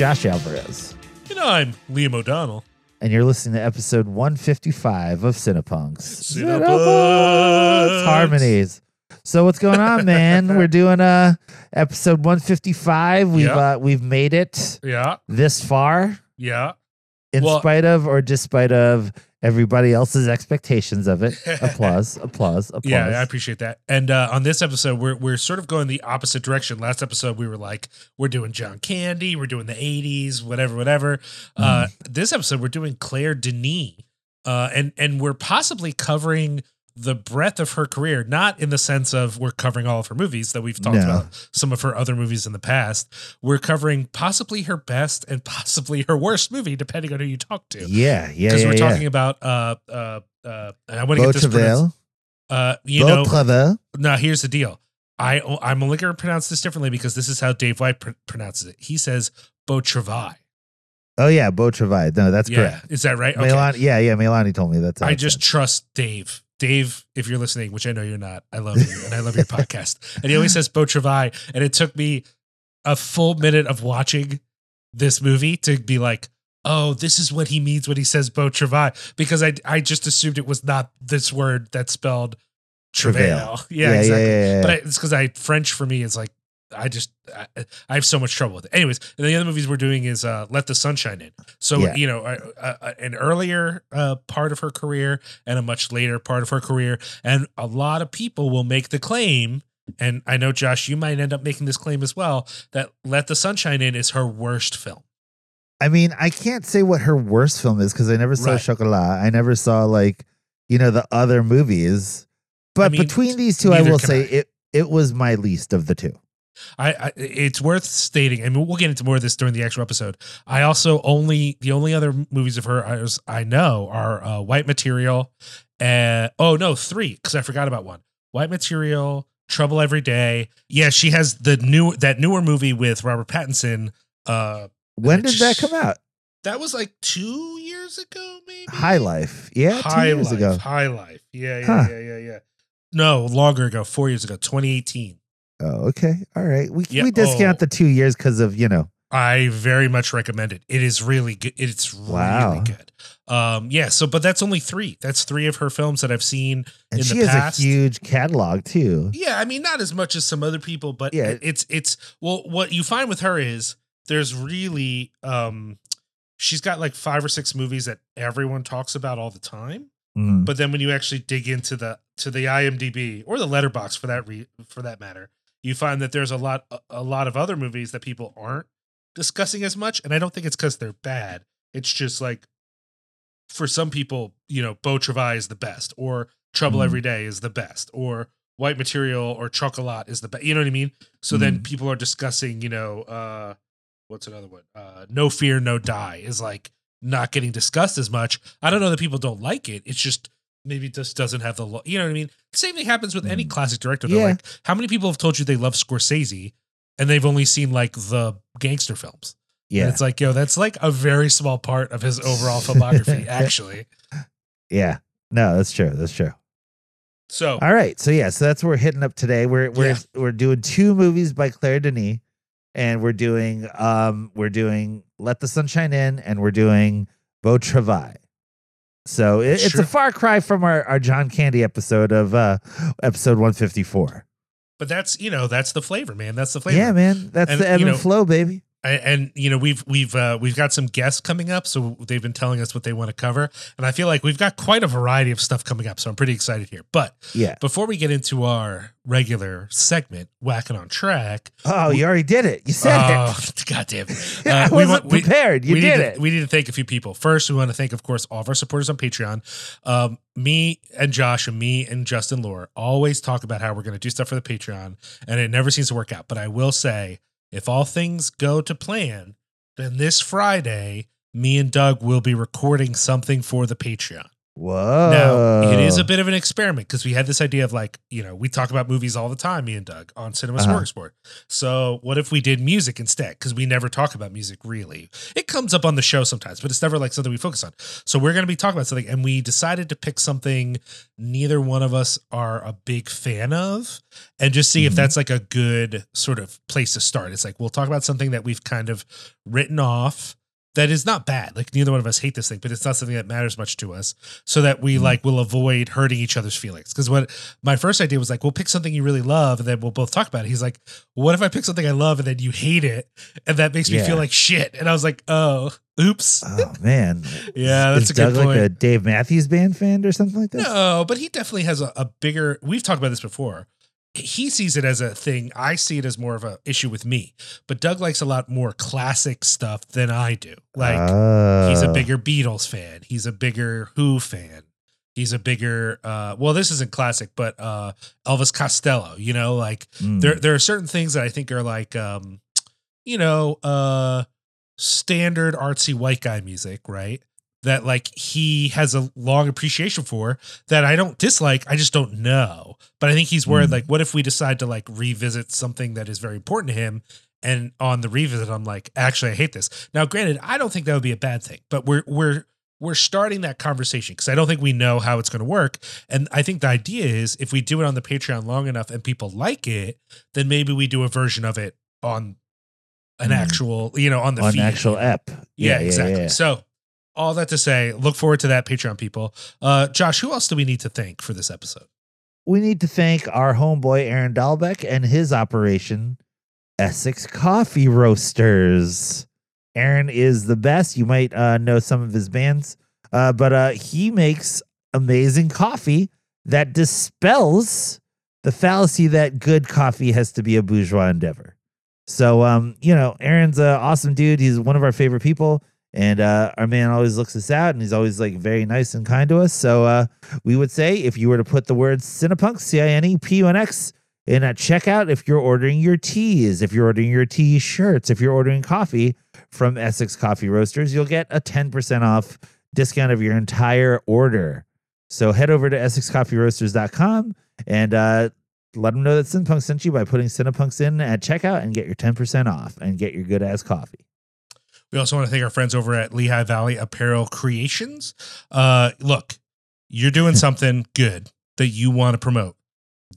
My name is Josh Alvarez, And I'm Liam O'Donnell. and you're listening to episode 155 of Cinepunx. Cinepunx. Harmonies. So what's going on, man? We're doing uh episode 155. We've Yeah. uh, we've made it Yeah, this far yeah. in Well- spite of or despite of everybody else's expectations of it. applause, applause, applause. Yeah, I appreciate that. And uh, on this episode, we're we're sort of going the opposite direction. Last episode, we were like, we're doing John Candy, we're doing the '80s, whatever, whatever. Uh, this episode, we're doing Claire Denis, uh, and and we're possibly covering the breadth of her career, not in the sense of we're covering all of her movies that we've talked No. about some of her other movies in the past. We're covering possibly her best and possibly her worst movie, depending on who you talk to. yeah, yeah, Because yeah. we're yeah. talking about uh uh uh and I want to get this pronounced. Uh you know now here's the deal. I I'm only to pronounce this differently because this is how Dave White pr- pronounces it. He says Beautreville. Oh yeah, Beautreville. No, that's Yeah, correct. is that right? Okay. Melani, yeah, yeah, Melani told me that's. how I just trust Dave. Dave, if you're listening, which I know you're not, I love you and I love your podcast. And he always says Beautreville, and it took me a full minute of watching this movie to be like, oh, this is what he means when he says Beautreville, because I I just assumed it was not this word that's spelled travail. Yeah, yeah, exactly. yeah, yeah, yeah. But I, it's because I French for me is like I just I, I have so much trouble with it. Anyways, and the other movies we're doing is uh, Let the Sunshine In. So Yeah. you know, uh, uh, an earlier uh, part of her career and a much later part of her career, and a lot of people will make the claim. And I know Josh, you might end up making this claim as well that Let the Sunshine In is her worst film. I mean, I can't say what her worst film is because I never saw Right. Chocolat. I never saw like, you know, the other movies. But I mean, between these two, I will say it it was my least of the two. I, I it's worth stating, and we'll get into more of this during the actual episode. I also only the only other movies of her I, was- I know are uh, White Material, and oh no, three because I forgot about one. White Material, Trouble Every Day. Yeah, she has the new that newer movie with Robert Pattinson. Uh, When did that come out? that was like two years ago, maybe. High Life. Yeah, two years Life, ago. High Life. Yeah, yeah, Huh. yeah, yeah, yeah. No, longer ago, four years ago, 2018. Oh, okay. All right. We Yeah, we discount oh. the two years because of, you know, I very much recommend it. It is really good. It's Wow. really good. Um, yeah. So, but that's only three. That's three of her films that I've seen. and In she the has past- a huge catalog too. Yeah, I mean, not as much as some other people, but Yeah. it's it's well, what you find with her is there's really um, she's got like five or six movies that everyone talks about all the time. Mm. But then when you actually dig into the to the IMDb or the Letterboxd for that re, for that matter, you find that there's a lot a, lot of other movies that people aren't discussing as much. And I don't think it's because they're bad. It's just like for some people, you know, Beautreville is the best, or Trouble Mhm. Every Day is the best, or White Material or Chocolat is the best. You know what I mean? So then people are discussing, you know, uh what's another one? Uh No Fear, No Die is like not getting discussed as much. I don't know that people don't like it. It's just maybe just doesn't have the lo- you know what I mean. Same thing happens with any Mm. classic director. Though. Yeah. Like, how many people have told you they love Scorsese and they've only seen like the gangster films? And Yeah. it's like yo, that's like a very small part of his overall filmography, actually. Yeah. No, that's true. That's true. So All right. So yeah, so that's what we're hitting up today. We're we're Yeah. we're doing two movies by Claire Denis, and we're doing um we're doing Let the Sunshine In, and we're doing Beau Travail. So it, it's a far cry from our, our John Candy episode of uh episode 154. but that's you know that's the flavor, man. That's the flavor. Yeah, man. That's And, the ebb and know, flow, baby. And, and you know we've we've uh, we've got some guests coming up, so they've been telling us what they want to cover, and I feel like we've got quite a variety of stuff coming up. So I'm pretty excited here. But Yeah. before we get into our regular segment, whacking on track, Oh, you already did it. You said oh, it. goddamn, it. I Uh, we wasn't we- prepared. You we did it. To, we need to thank a few people. First, we want to thank, of course, all of our supporters on Patreon. Um, me and Josh and me and Justin Lore always talk about how we're going to do stuff for the Patreon, and it never seems to work out. But I will say, if all things go to plan, then this Friday, me and Doug will be recording something for the Patreon. Whoa. Now, it Oh. a bit of an experiment because we had this idea of like, you know, we talk about movies all the time, me and Doug, on Cinema Uh-huh. Smorgasbord. So, what if we did music instead? Because we never talk about music really. It comes up on the show sometimes, but it's never like something we focus on. So, we're going to be talking about something, and we decided to pick something neither one of us are a big fan of and just see if Mhm. that's like a good sort of place to start. It's like, we'll talk about something that we've kind of written off that is not bad. Like neither one of us hate this thing, but it's not something that matters much to us. So that we Mhm. like will avoid hurting each other's feelings. Because what my first idea was like, we'll pick something you really love, and then we'll both talk about it. He's like, what if I pick something I love and then you hate it, and that makes me feel like shit? And I was like, oh, oops. Oh man. Yeah, that's is a good Doug like a Dave Matthews Band fan or something like that? No, but he definitely has a, a bigger. We've talked about this before. He sees it as a thing. I see it as more of a issue with me. But Doug likes a lot more classic stuff than I do. Like he's a Oh. bigger Beatles fan. He's a bigger Who fan. He's a bigger. uh Well, this isn't classic, but uh Elvis Costello. You know, like Mm. there there are certain things that I think are like um, you know, uh standard artsy white guy music, right? That like he has a long appreciation for that I don't dislike, I just don't know. But I think he's worried Mm. like what if we decide to like revisit something that is very important to him and on the revisit I'm like, actually I hate this. Now granted, I don't think that would be a bad thing, but we're we're we're starting that conversation because I don't think we know how it's going to work. And I think the idea is if we do it on the Patreon long enough and people like it, then maybe we do a version of it on an Mm. actual, you know, on the on feed. actual ep. Yeah, exactly. yeah. So all that to say, look forward to that Patreon people. Uh Josh, who else do we need to thank for this episode? We need to thank our homeboy Aaron Dahlbeck and his operation, Essex Coffee Roasters. Aaron is the best. You might uh, know some of his bands, uh, but uh, he makes amazing coffee that dispels the fallacy that good coffee has to be a bourgeois endeavor. So, um, you know, Aaron's an awesome dude. He's one of our favorite people. And uh, our man always looks us out and he's always like very nice and kind to us. So uh, we would say if you were to put the words Cinepunk, C I N E P U N X, in at checkout, if you're ordering your teas, if you're ordering your t shirts, if you're ordering coffee from Essex Coffee Roasters, you'll get a 10% off discount of your entire order. So head over to EssexCoffeeRoasters.com and uh, let them know that Cinepunk sent you by putting Cinepunx in at checkout and get your 10% off and get your good ass coffee. We also want to thank our friends over at Lehigh Valley Apparel Creations. Uh, look, you're doing something good that you want to promote.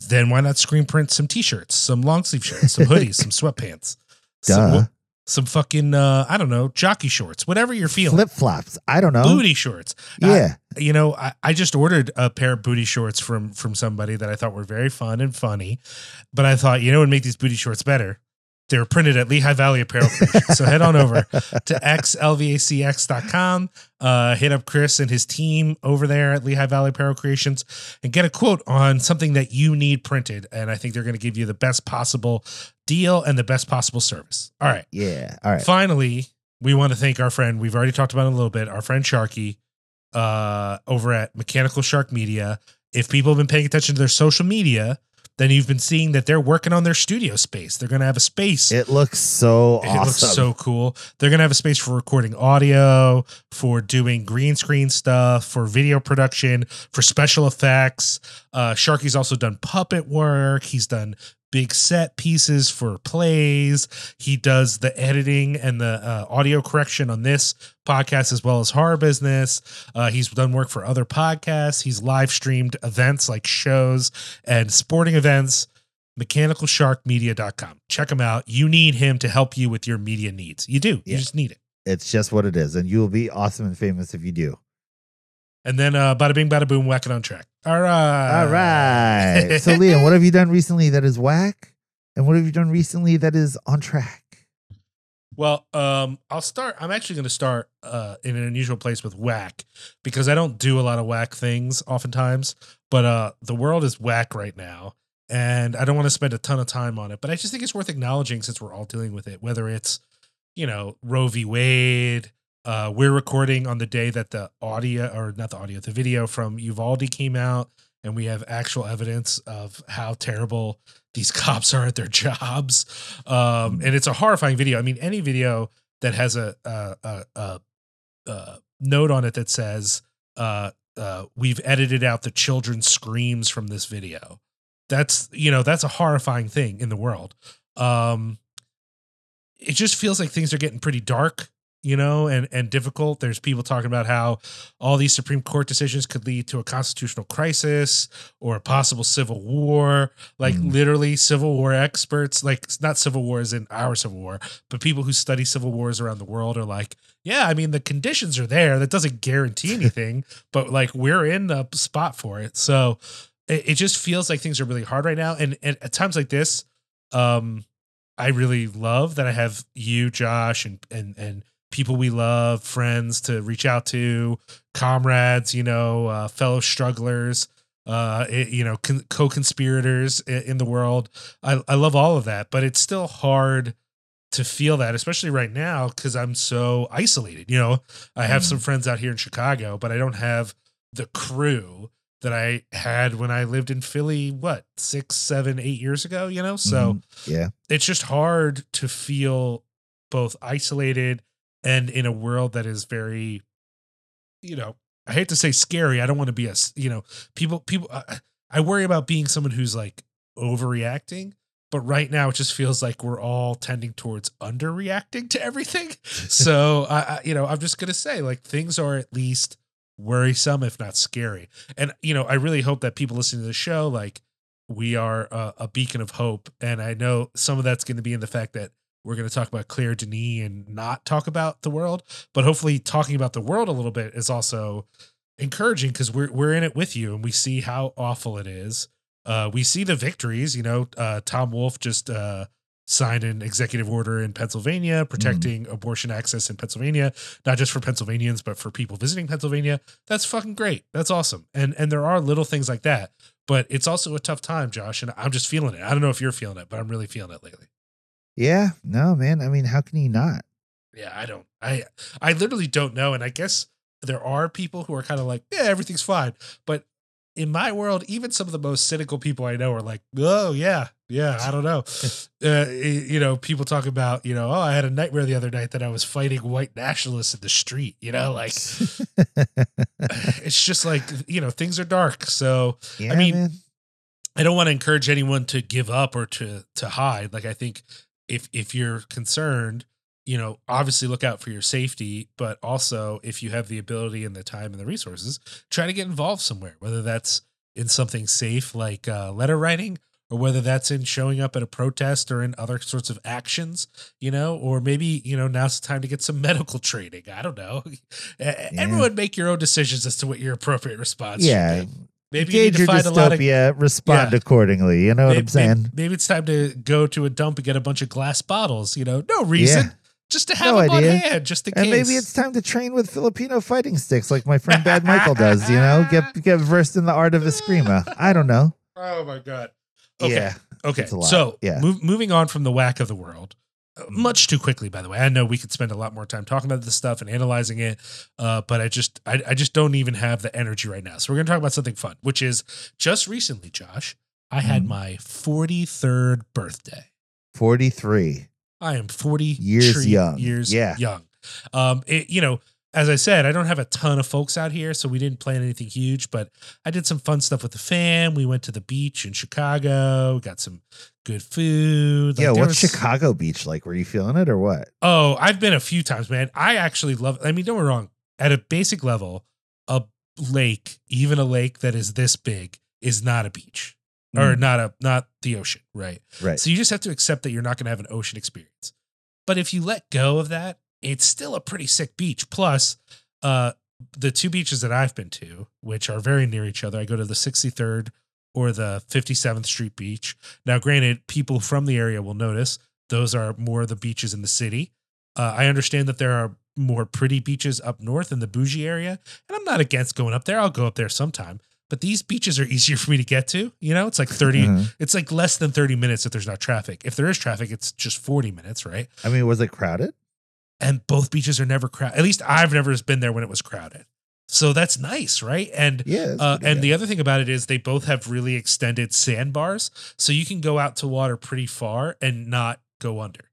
Then why not screen print some t-shirts, some long sleeve shirts, some hoodies, some sweatpants, some, Duh. some fucking uh, I don't know, jockey shorts, whatever you're feeling. Flip flops. I don't know. Booty shorts. Yeah. you know, I, I just ordered a pair of booty shorts from from somebody that I thought were very fun and funny, but I thought, you know, what would make these booty shorts better. They were printed at Lehigh Valley Apparel Creations. so head on over to xlvacx.com. Uh, hit up Chris and his team over there at Lehigh Valley Apparel Creations and get a quote on something that you need printed. And I think they're going to give you the best possible deal and the best possible service. All right. yeah. All right. Finally, we want to thank our friend. We've already talked about it a little bit. Our friend Sharky uh, over at Mechanical Shark Media. If people have been paying attention to their social media, then you've been seeing that they're working on their studio space. They're going to have a space. It looks so It awesome. looks so cool. They're going to have a space for recording audio, for doing green screen stuff, for video production, for special effects. Uh, Sharky's also done puppet work. He's done big set pieces for plays. He does the editing and the uh, audio correction on this podcast as well as Horror Business. Uh, he's done work for other podcasts. He's live streamed events like shows and sporting events mechanicalsharkmedia.com. Check him out. You need him to help you with your media needs. You do. Yeah. You just need it. It's just what it is. And you will be awesome and famous if you do. And then uh bada bing bada boom whack it on track. All right. All right. so, Liam, what have you done recently that is whack? And what have you done recently that is on track? Well, um, I'll start. I'm actually going to start uh, in an unusual place with whack because I don't do a lot of whack things oftentimes. But uh, the world is whack right now, and I don't want to spend a ton of time on it. But I just think it's worth acknowledging since we're all dealing with it. Whether it's you know Roe v. Wade, uh, we're recording on the day that the audio or not the audio, the video from Uvalde came out, and we have actual evidence of how terrible these cops are at their jobs. Um, and it's a horrifying video. I mean, any video that has a a, a, a, a note on it that says uh, uh, we've edited out the children's screams from this video. That's you know that's a horrifying thing in the world. Um, it just feels like things are getting pretty dark you know, and and difficult. There's people talking about how all these Supreme Court decisions could lead to a constitutional crisis or a possible civil war. Like Mm. literally, civil war experts, like it's not civil wars in our civil war, but people who study civil wars around the world are like, yeah, I mean the conditions are there. That doesn't guarantee anything, but like we're in the spot for it. So it, it just feels like things are really hard right now. And, and at times like this, um, I really love that I have you, Josh, and and and people we love, friends to reach out to, comrades, you know, uh, fellow strugglers, uh, it- you know, con- co-conspirators in the world. I, I love all of that, but it's still hard to feel that, especially right now, because I'm so isolated. You know, I have Mm. some friends out here in Chicago, but I don't have the crew that I had when I lived in Philly, what, six, seven, eight years ago, you know? So Mhm. yeah, it's just hard to feel both isolated and in a world that is very you know i hate to say scary i don't want to be a you know people people I, I worry about being someone who's like overreacting but right now it just feels like we're all tending towards underreacting to everything. So I, I you know i'm just gonna say like things are at least worrisome if not scary. And you know i really hope that people listening to the show like we are a, a beacon of hope and i know some of that's going to be in the fact that we're going to talk about claire denis and not talk about the world but hopefully talking about the world a little bit is also encouraging because we're, we're in it with you and we see how awful it is. Uh, we see the victories you know uh, tom wolf just uh, signed an executive order in pennsylvania protecting abortion access in pennsylvania not just for pennsylvanians but for people visiting pennsylvania. That's fucking great. That's awesome. And and there are little things like that but it's also a tough time josh and i'm just feeling it. I don't know if you're feeling it but i'm really feeling it lately yeah. No, man. I mean, how can you not? yeah i don't i i literally don't know and i guess there are people who are kind of like yeah everything's fine but in my world even some of the most cynical people i know are like oh yeah yeah i don't know uh, you know people talk about you know oh i had a nightmare the other night that i was fighting white nationalists in the street you know like it's just like you know things are dark so yeah, mean, man. I don't want to encourage anyone to give up or to to hide. Like I think if if you're concerned, you know, obviously look out for your safety, but also if you have the ability and the time and the resources, try to get involved somewhere, whether that's in something safe like uh, letter writing or whether that's in showing up at a protest or in other sorts of actions, you know, or maybe, you know, now's the time to get some medical training. I don't know. Everyone make your own decisions as to what your appropriate response yeah. should be. Maybe you need to your find a lot of dystopia, respond Yeah. accordingly. You know what I'm saying? Maybe, maybe it's time to go to a dump and get a bunch of glass bottles. You know, no reason, Yeah. just to have No them idea. on hand, just in And case. maybe it's time to train with Filipino fighting sticks, like my friend Bad Michael does. You know, get get versed in the art of eskrima. I don't know. oh my god. Okay. Yeah, Okay, It's a lot. so Yeah. move, moving on from the whack of the world, much too quickly. By the way, I know we could spend a lot more time talking about this stuff and analyzing it, uh, but I just, I, I just don't even have the energy right now. So we're gonna talk about something fun, which is just recently, Josh. I had Mhm. my forty third birthday. forty three. I am 40 Years young. Years Yeah. young. Um, it, you know, as I said, I don't have a ton of folks out here, so we didn't plan anything huge, but I did some fun stuff with the fam. We went to the beach in Chicago, got some good food. Like, yeah, what's was- Chicago Beach like? Were you feeling it or what? Oh, I've been a few times, man. I actually love I mean, don't get me wrong. At a basic level, a lake, even a lake that is this big, is not a beach. Or Mm. not a not the ocean, right? Right. So you just have to accept that you're not going to have an ocean experience. But if you let go of that, it's still a pretty sick beach. Plus, uh, the two beaches that I've been to, which are very near each other, I go to the 63rd or the 57th Street Beach. Now, granted, people from the area will notice those are more the beaches in the city. Uh, I understand that there are more pretty beaches up north in the bougie area, and I'm not against going up there. I'll go up there sometime. But these beaches are easier for me to get to. You know, it's like 30, Mhm. it's like less than 30 minutes if there's not traffic. If there is traffic, it's just 40 minutes, right? I mean, was it crowded? And both beaches are never crowded. At least I've never been there when it was crowded. So that's nice, right? And Yeah. uh, and good. the other thing about it is they both have really extended sandbars, so you can go out to water pretty far and not go under.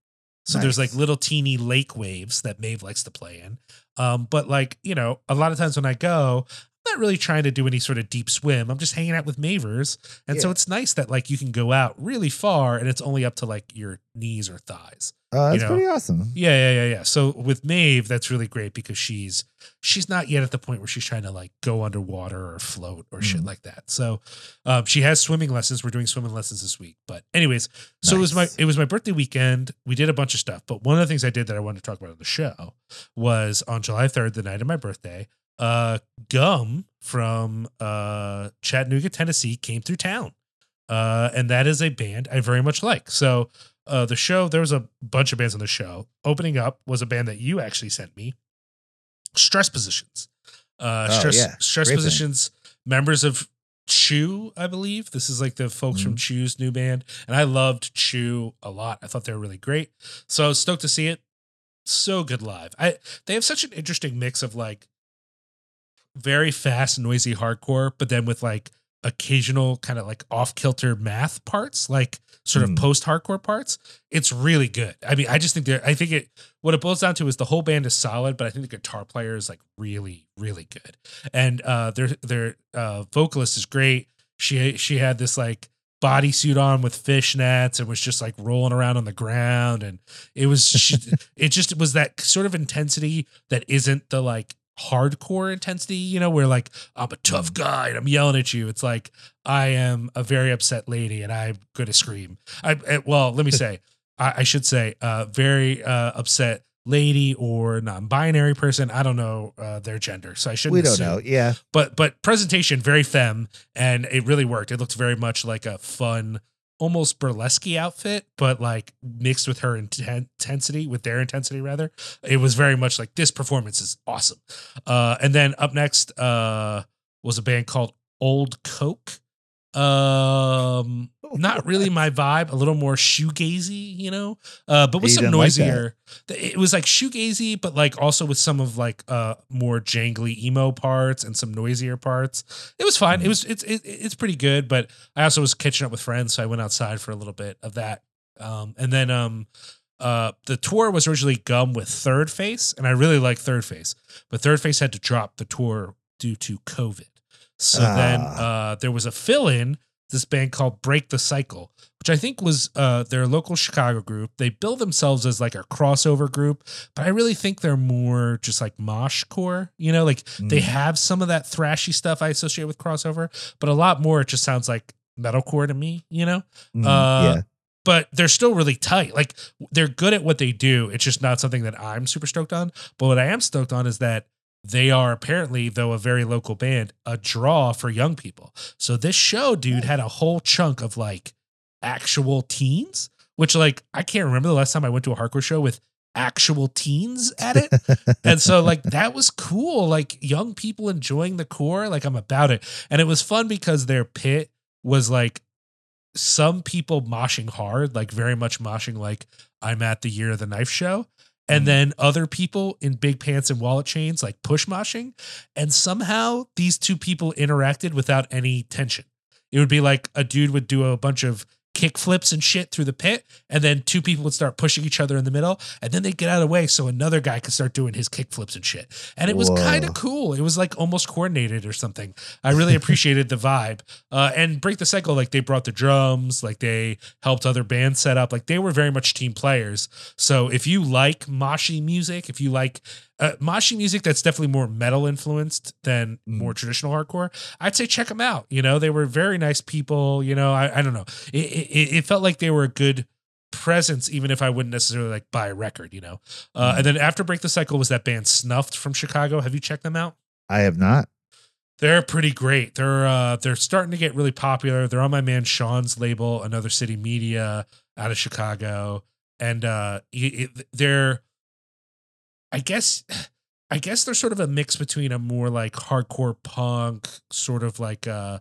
So there's like little teeny lake waves that Maeve likes to play in. Um, but like you know, a lot of times when I go, not really trying to do any sort of deep swim. I'm just hanging out with Mavers. And so it's nice that like you can go out really far and it's only up to like your knees or thighs. Uh, that's know. pretty awesome. Yeah, yeah, yeah, yeah. So with Maeve, that's really great because she's she's not yet at the point where she's trying to like go underwater or float or shit Mhm. like that. So um, she has swimming lessons. We're doing swimming lessons this week. But anyways, so it was my it was my birthday weekend. We did a bunch of stuff, but one of the things I did that I wanted to talk about on the show was on July 3rd, the night of my birthday, uh GUMM from uh Chattanooga, Tennessee came through town. Uh and that is a band I very much like. So uh the show there was a bunch of bands on the show. Opening up was a band that you actually sent me. Stress Positions. Uh Oh, Stress yeah. Stress Great band. Positions members of Chew, I believe. This is like the folks from Mhm. Chew's new band. And I loved Chew a lot. I thought they were really great. So I was stoked to see it. So good live. I they have such an interesting mix of like very fast, noisy hardcore, but then with like occasional kind of like off kilter math parts, like sort of Hmm. post hardcore parts. It's really good. I mean, I just think they're, I think it, what it boils down to is the whole band is solid, but I think the guitar player is like really, really good. And uh, their, their uh, vocalist is great. She, she had this like, bodysuit on with fishnets and was just like rolling around on the ground and it was she, it just was that sort of intensity that isn't the like hardcore intensity you know where like i'm a tough guy and i'm yelling at you it's like i am a very upset lady and i'm gonna scream i, I- well let me say I, I should say uh very uh upset lady or non-binary person i don't know uh, their gender so i shouldn't We don't assume know. Yeah. but but presentation very femme and it really worked it looked very much like a fun almost burlesque outfit but like mixed with her inten- intensity with their intensity rather it was very much like this performance is awesome. Uh and then up next uh was a band called old coke um not really my vibe. A little more shoegazy you know? Uh but with You some didn't like noisier it was like shoegazy but like also with some of like uh more jangly emo parts and some noisier parts. It was fine. Mm. it was it's it, it's pretty good but i also was catching up with friends so i went outside for a little bit of that. Um and then um uh the tour was originally gumm with third face and i really like third face but third face had to drop the tour due to covid so then Ah. uh there was a fill-in this band called break the cycle which i think was uh their local chicago group they bill themselves as like a crossover group but i really think they're more just like mosh core you know like they Mm. have some of that thrashy stuff i associate with crossover but a lot more it just sounds like metalcore to me you know Mm, uh, yeah. but they're still really tight. Like they're good at what they do. It's just not something that I'm super stoked on. But what I am stoked on is that they are apparently, though a very local band, a draw for young people. So this show, dude, had a whole chunk of like actual teens, which like I can't remember the last time I went to a hardcore show with actual teens at it. and so like that was cool. Like young people enjoying the core. Like I'm about it. And it was fun because their pit was like some people moshing hard, like very much moshing like I'm at the year of the knife show. And Mhm. then other people in big pants and wallet chains like push moshing. And somehow these two people interacted without any tension. It would be like a dude would do a bunch of kick flips and shit through the pit, and then two people would start pushing each other in the middle, and then they'd get out of the way so another guy could start doing his kick flips and shit. And it was kind of cool. It was like almost coordinated or something. I really appreciated the vibe. Uh, and Break the Cycle, like they brought the drums, like they helped other bands set up, like they were very much team players. So if you like moshy music, if you like uh, moshy music that's definitely more metal influenced than Mm. more traditional hardcore, I'd say check them out. You know, they were very nice people. You know, I, I don't know. It, it, it felt like they were a good presence, even if I wouldn't necessarily like buy a record, you know. Uh, Mm. And then after Break the Cycle was that band Snuffed from Chicago. Have you checked them out? I have not. They're pretty great. They're uh they're starting to get really popular. They're on my man Sean's label, Another City Media out of Chicago. And uh it- they're I guess I guess they're sort of a mix between a more like hardcore punk, sort of like uh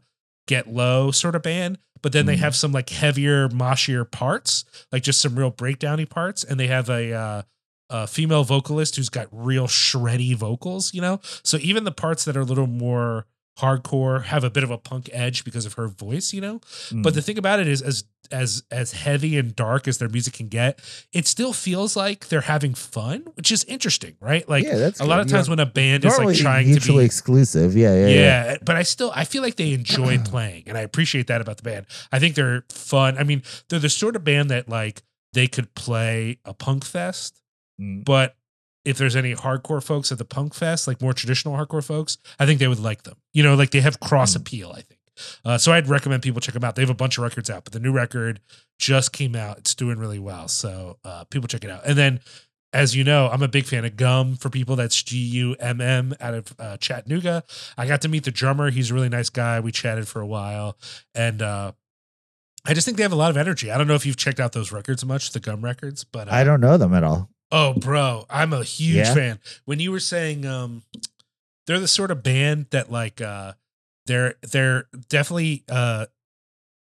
get low sort of band, but then they Mhm. have some like heavier, moshier parts, like just some real breakdowny parts, and they have a uh a female vocalist who's got real shreddy vocals, you know? So even the parts that are a little more hardcore, have a bit of a punk edge because of her voice, you know. Mm. But the thing about it is, as as as heavy and dark as their music can get, it still feels like they're having fun, which is interesting, right? Like yeah, a lot of times Yeah. when a band is like trying to be mutually be exclusive. Yeah, yeah, yeah, yeah. but I still I feel like they enjoy playing, and I appreciate that about the band. I think they're fun. I mean, they're the sort of band that like they could play a punk fest, Mm. but if there's any hardcore folks at the punk fest, like more traditional hardcore folks, I think they would like them. You know, like they have cross Mm. appeal. I think. Uh, so I'd recommend people check them out. They have a bunch of records out, but the new record just came out. It's doing really well, so uh, people check it out. And then as you know, I'm a big fan of GUMM for people. That's G U M M out of uh, Chattanooga. I got to meet the drummer. He's a really nice guy. We chatted for a while, and uh, I just think they have a lot of energy. I don't know if you've checked out those records much, the GUMM records, but uh, I don't know them at all. Oh, bro, I'm a huge Yeah? fan. When you were saying um they're the sort of band that like uh they're they're definitely uh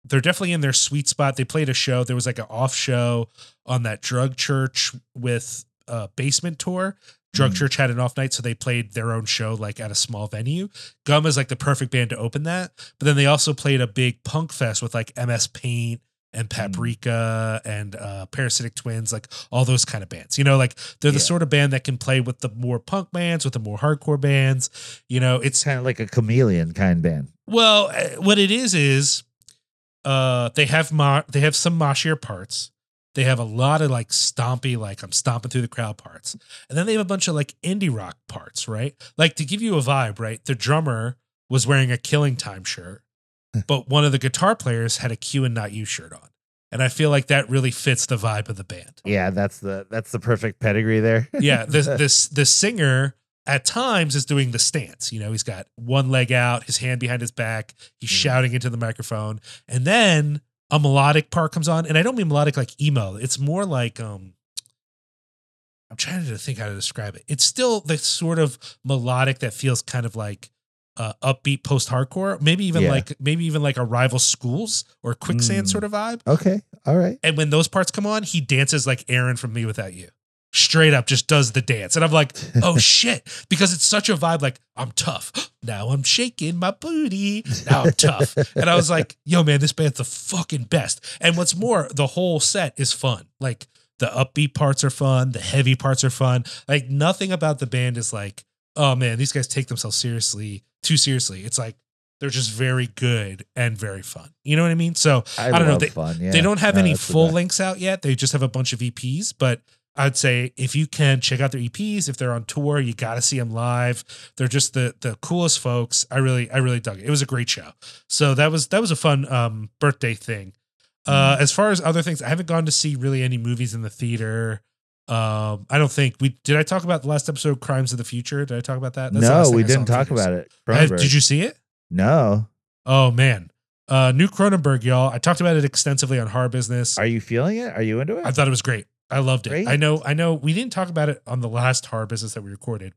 they're definitely in their sweet spot. They played a show. There was like an off show on that drug church with uh basement tour. Drug Mm. Church had an off night, so they played their own show like at a small venue. GUMM is like the perfect band to open that. But then they also played a big punk fest with like MS Paint and Mm. Paprika and uh, Parasitic Twins, like all those kind of bands. You know, like they're the Yeah. sort of band that can play with the more punk bands, with the more hardcore bands. You know, it's kind of like a chameleon kind band. well, uh, what it is is, uh, they have mo- they have some moshier parts. They have a lot of like stompy, like I'm stomping through the crowd parts, and then they have a bunch of like indie rock parts, right? Like to give you a vibe, right? The drummer was wearing a Killing Time shirt, but one of the guitar players had a Q and Not You shirt on, and I feel like that really fits the vibe of the band. Yeah, that's the that's the perfect pedigree there. yeah this this the singer at times is doing the stance you know he's got one leg out his hand behind his back he's Mhm. shouting into the microphone and then a melodic part comes on and i don't mean melodic like emo it's more like um i'm trying to think how to describe it it's still the sort of melodic that feels kind of like uh, upbeat post-hardcore maybe even Yeah. like maybe even like a rival schools or quicksand Mm. sort of vibe okay, all right. and when those parts come on, he dances like Aaron from Me Without You. Straight up just does the dance. And I'm like, oh shit. Because it's such a vibe like, I'm tough. Now I'm shaking my booty. Now I'm tough. And I was like, yo, man, this band's the fucking best. And what's more, the whole set is fun. Like the upbeat parts are fun, the heavy parts are fun. Like nothing about the band is like, oh man, these guys take themselves seriously, too seriously. It's like they're just very good and very fun. You know what I mean? So I, don't know, they- fun. Yeah. they don't have No, any full links out yet. They just have a bunch of EPs, but I'd say if you can check out their EPs, if they're on tour, you got to see them live. They're just the the coolest folks. I really I really dug it. It was a great show. So that was that was a fun um birthday thing. Uh Mm-hmm. as far as other things, I haven't gone to see really any movies in the theater. Um I don't think we did I talk about the last episode Crimes of the Future? Did I talk about that? the No, we I didn't talk about it. Cronenberg. did you see it? No. Oh man. Uh new Cronenberg, y'all. I talked about it extensively on Horror Business. Are you feeling it? Are you into it? I thought it was great. I loved it. Great. I know, I know we didn't talk about it on the last horror business that we recorded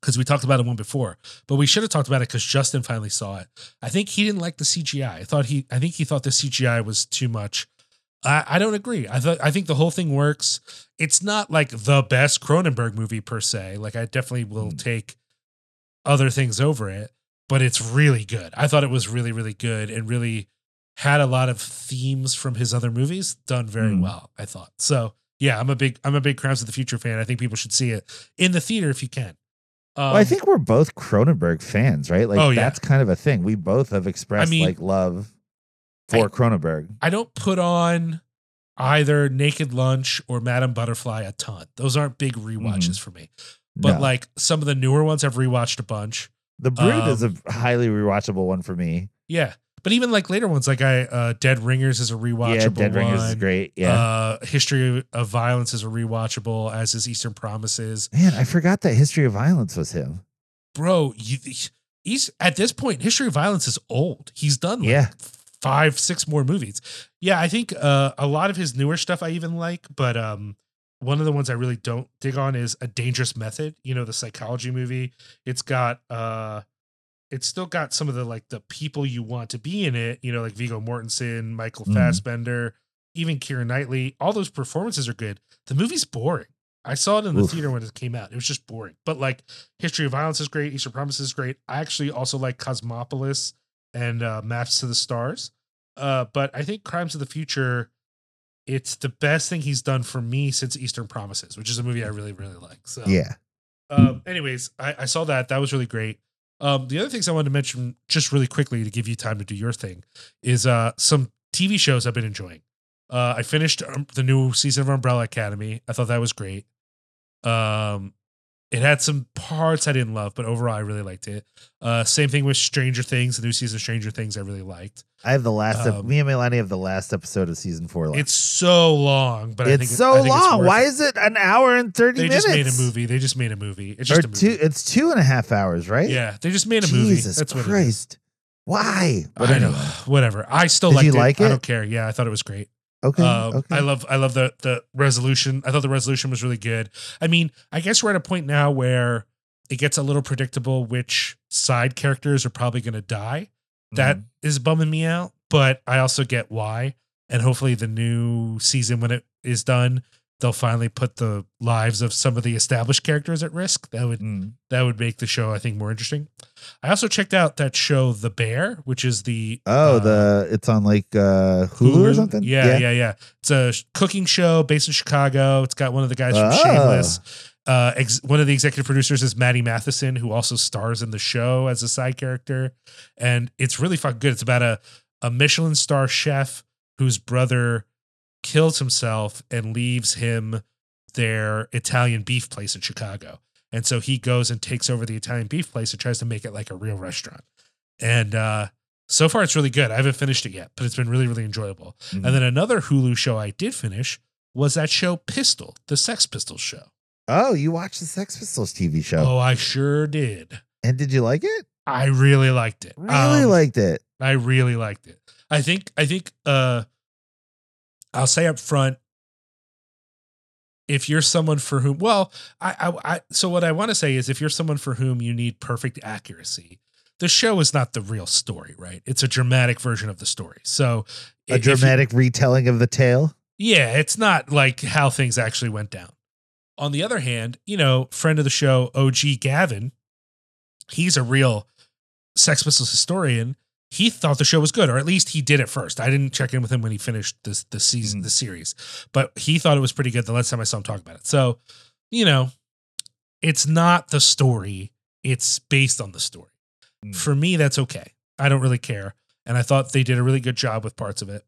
because we talked about it one before, but we should have talked about it because Justin finally saw it. I think he didn't like the CGI. I thought he, I think he thought the CGI was too much. I, I don't agree. I thought, I think the whole thing works. It's not like the best Cronenberg movie per se. Like I definitely will Hmm. take other things over it, but it's really good. I thought it was really, really good and really had a lot of themes from his other movies done very Mm. well. I thought so. Yeah, I'm a big I'm a big Crimes of the Future fan. I think people should see it in the theater if you can. Um, well, I think we're both Cronenberg fans, right? Like Oh, yeah. that's kind of a thing. We both have expressed mean, like love for Cronenberg. I don't put on either Naked Lunch or Madame Butterfly a ton. Those aren't big rewatches for me. But No. like some of the newer ones, I've rewatched a bunch. the Brood is a um, highly rewatchable one for me. Yeah, but even like later ones, like I uh, Dead Ringers is a rewatchable yeah, Dead one. Ringers is great. Yeah. Uh, History of Violence is a rewatchable, as is Eastern Promises. Man, I forgot that History of Violence was him. Bro, you, he's at this point, History of Violence is old. He's done like Yeah. Five, six more movies. Yeah, I think uh, a lot of his newer stuff I even like, but um, one of the ones I really don't dig on is A Dangerous Method. You know, the psychology movie. It's got uh, it's still got some of the like the people you want to be in it. You know, like Viggo Mortensen, Michael Mhm. Fassbender, even Keira Knightley. All those performances are good. The movie's boring. I saw it in the Oof. theater when it came out. It was just boring. But like History of Violence is great. Eastern Promises is great. I actually also like Cosmopolis and uh, Maps to the Stars. Uh, but I think Crimes of the Future, it's the best thing he's done for me since Eastern Promises, which is a movie I really, really like. So Yeah. um, anyways, I, I saw that. That was really great. Um, the other things I wanted to mention just really quickly to give you time to do your thing is uh, some TV shows I've been enjoying. Uh, I finished um, the new season of Umbrella Academy. I thought that was great. Um, it had some parts I didn't love, but overall I really liked it. Uh, same thing with Stranger Things. The new season of Stranger Things I really liked. I have the last. ep- Um, me and Melanie have the last episode of season four. Left. It's so long, but I think it's it- so I think it's long. worth Why it. is it an hour and thirty they minutes? They just made a movie? They just made a movie. It's just a movie. two. It's two and a half hours, right? Yeah, they just made a movie. Jesus That's what it is. Christ! Why? But I know. anyway. Whatever. I still you it. like I don't care. Yeah, I thought it was great. Okay. Uh, okay. I love I love the the resolution. I thought the resolution was really good. I mean, I guess we're at a point now where it gets a little predictable which side characters are probably going to die. That Mhm. is bumming me out, but I also get why. And hopefully the new season when it is done, they'll finally put the lives of some of the established characters at risk. That would Mm. that would make the show I think more interesting. I also checked out that show The Bear, which is the Oh, uh, the it's on like uh Hulu, or something. yeah, yeah, yeah, It's a cooking show based in Chicago. It's got one of the guys from Ah. Shameless. Uh, ex- one of the executive producers is Matty Matheson, who also stars in the show as a side character, and it's really fucking good. It's about a a Michelin star chef whose brother kills himself and leaves him their Italian beef place in Chicago, and so he goes and takes over the Italian beef place and tries to make it like a real restaurant. And uh, so far, it's really good. I haven't finished it yet, but it's been really, really enjoyable. Mhm. And then another Hulu show I did finish was that show Pistol, the Sex Pistols show. Oh, you watched the Sex Pistols TV show, Oh, I sure did. and did you like it? I really liked it. Really Um, liked it. I really liked it. I think I think uh I'll say up front if you're someone for whom well, I I, I so what I want to say is if you're someone for whom you need perfect accuracy, the show is not the real story, right? It's a dramatic version of the story. So A if you- dramatic retelling of the tale. Yeah, it's not like how things actually went down. On the other hand, you know, friend of the show, OG Gavin, he's a real Sex Pistols historian. He thought the show was good, or at least he did at first. I didn't check in with him when he finished this the season, Mm. the series, but he thought it was pretty good the last time I saw him talk about it. So, you know, it's not the story; it's based on the story. Mm. For me, that's okay. I don't really care, and I thought they did a really good job with parts of it.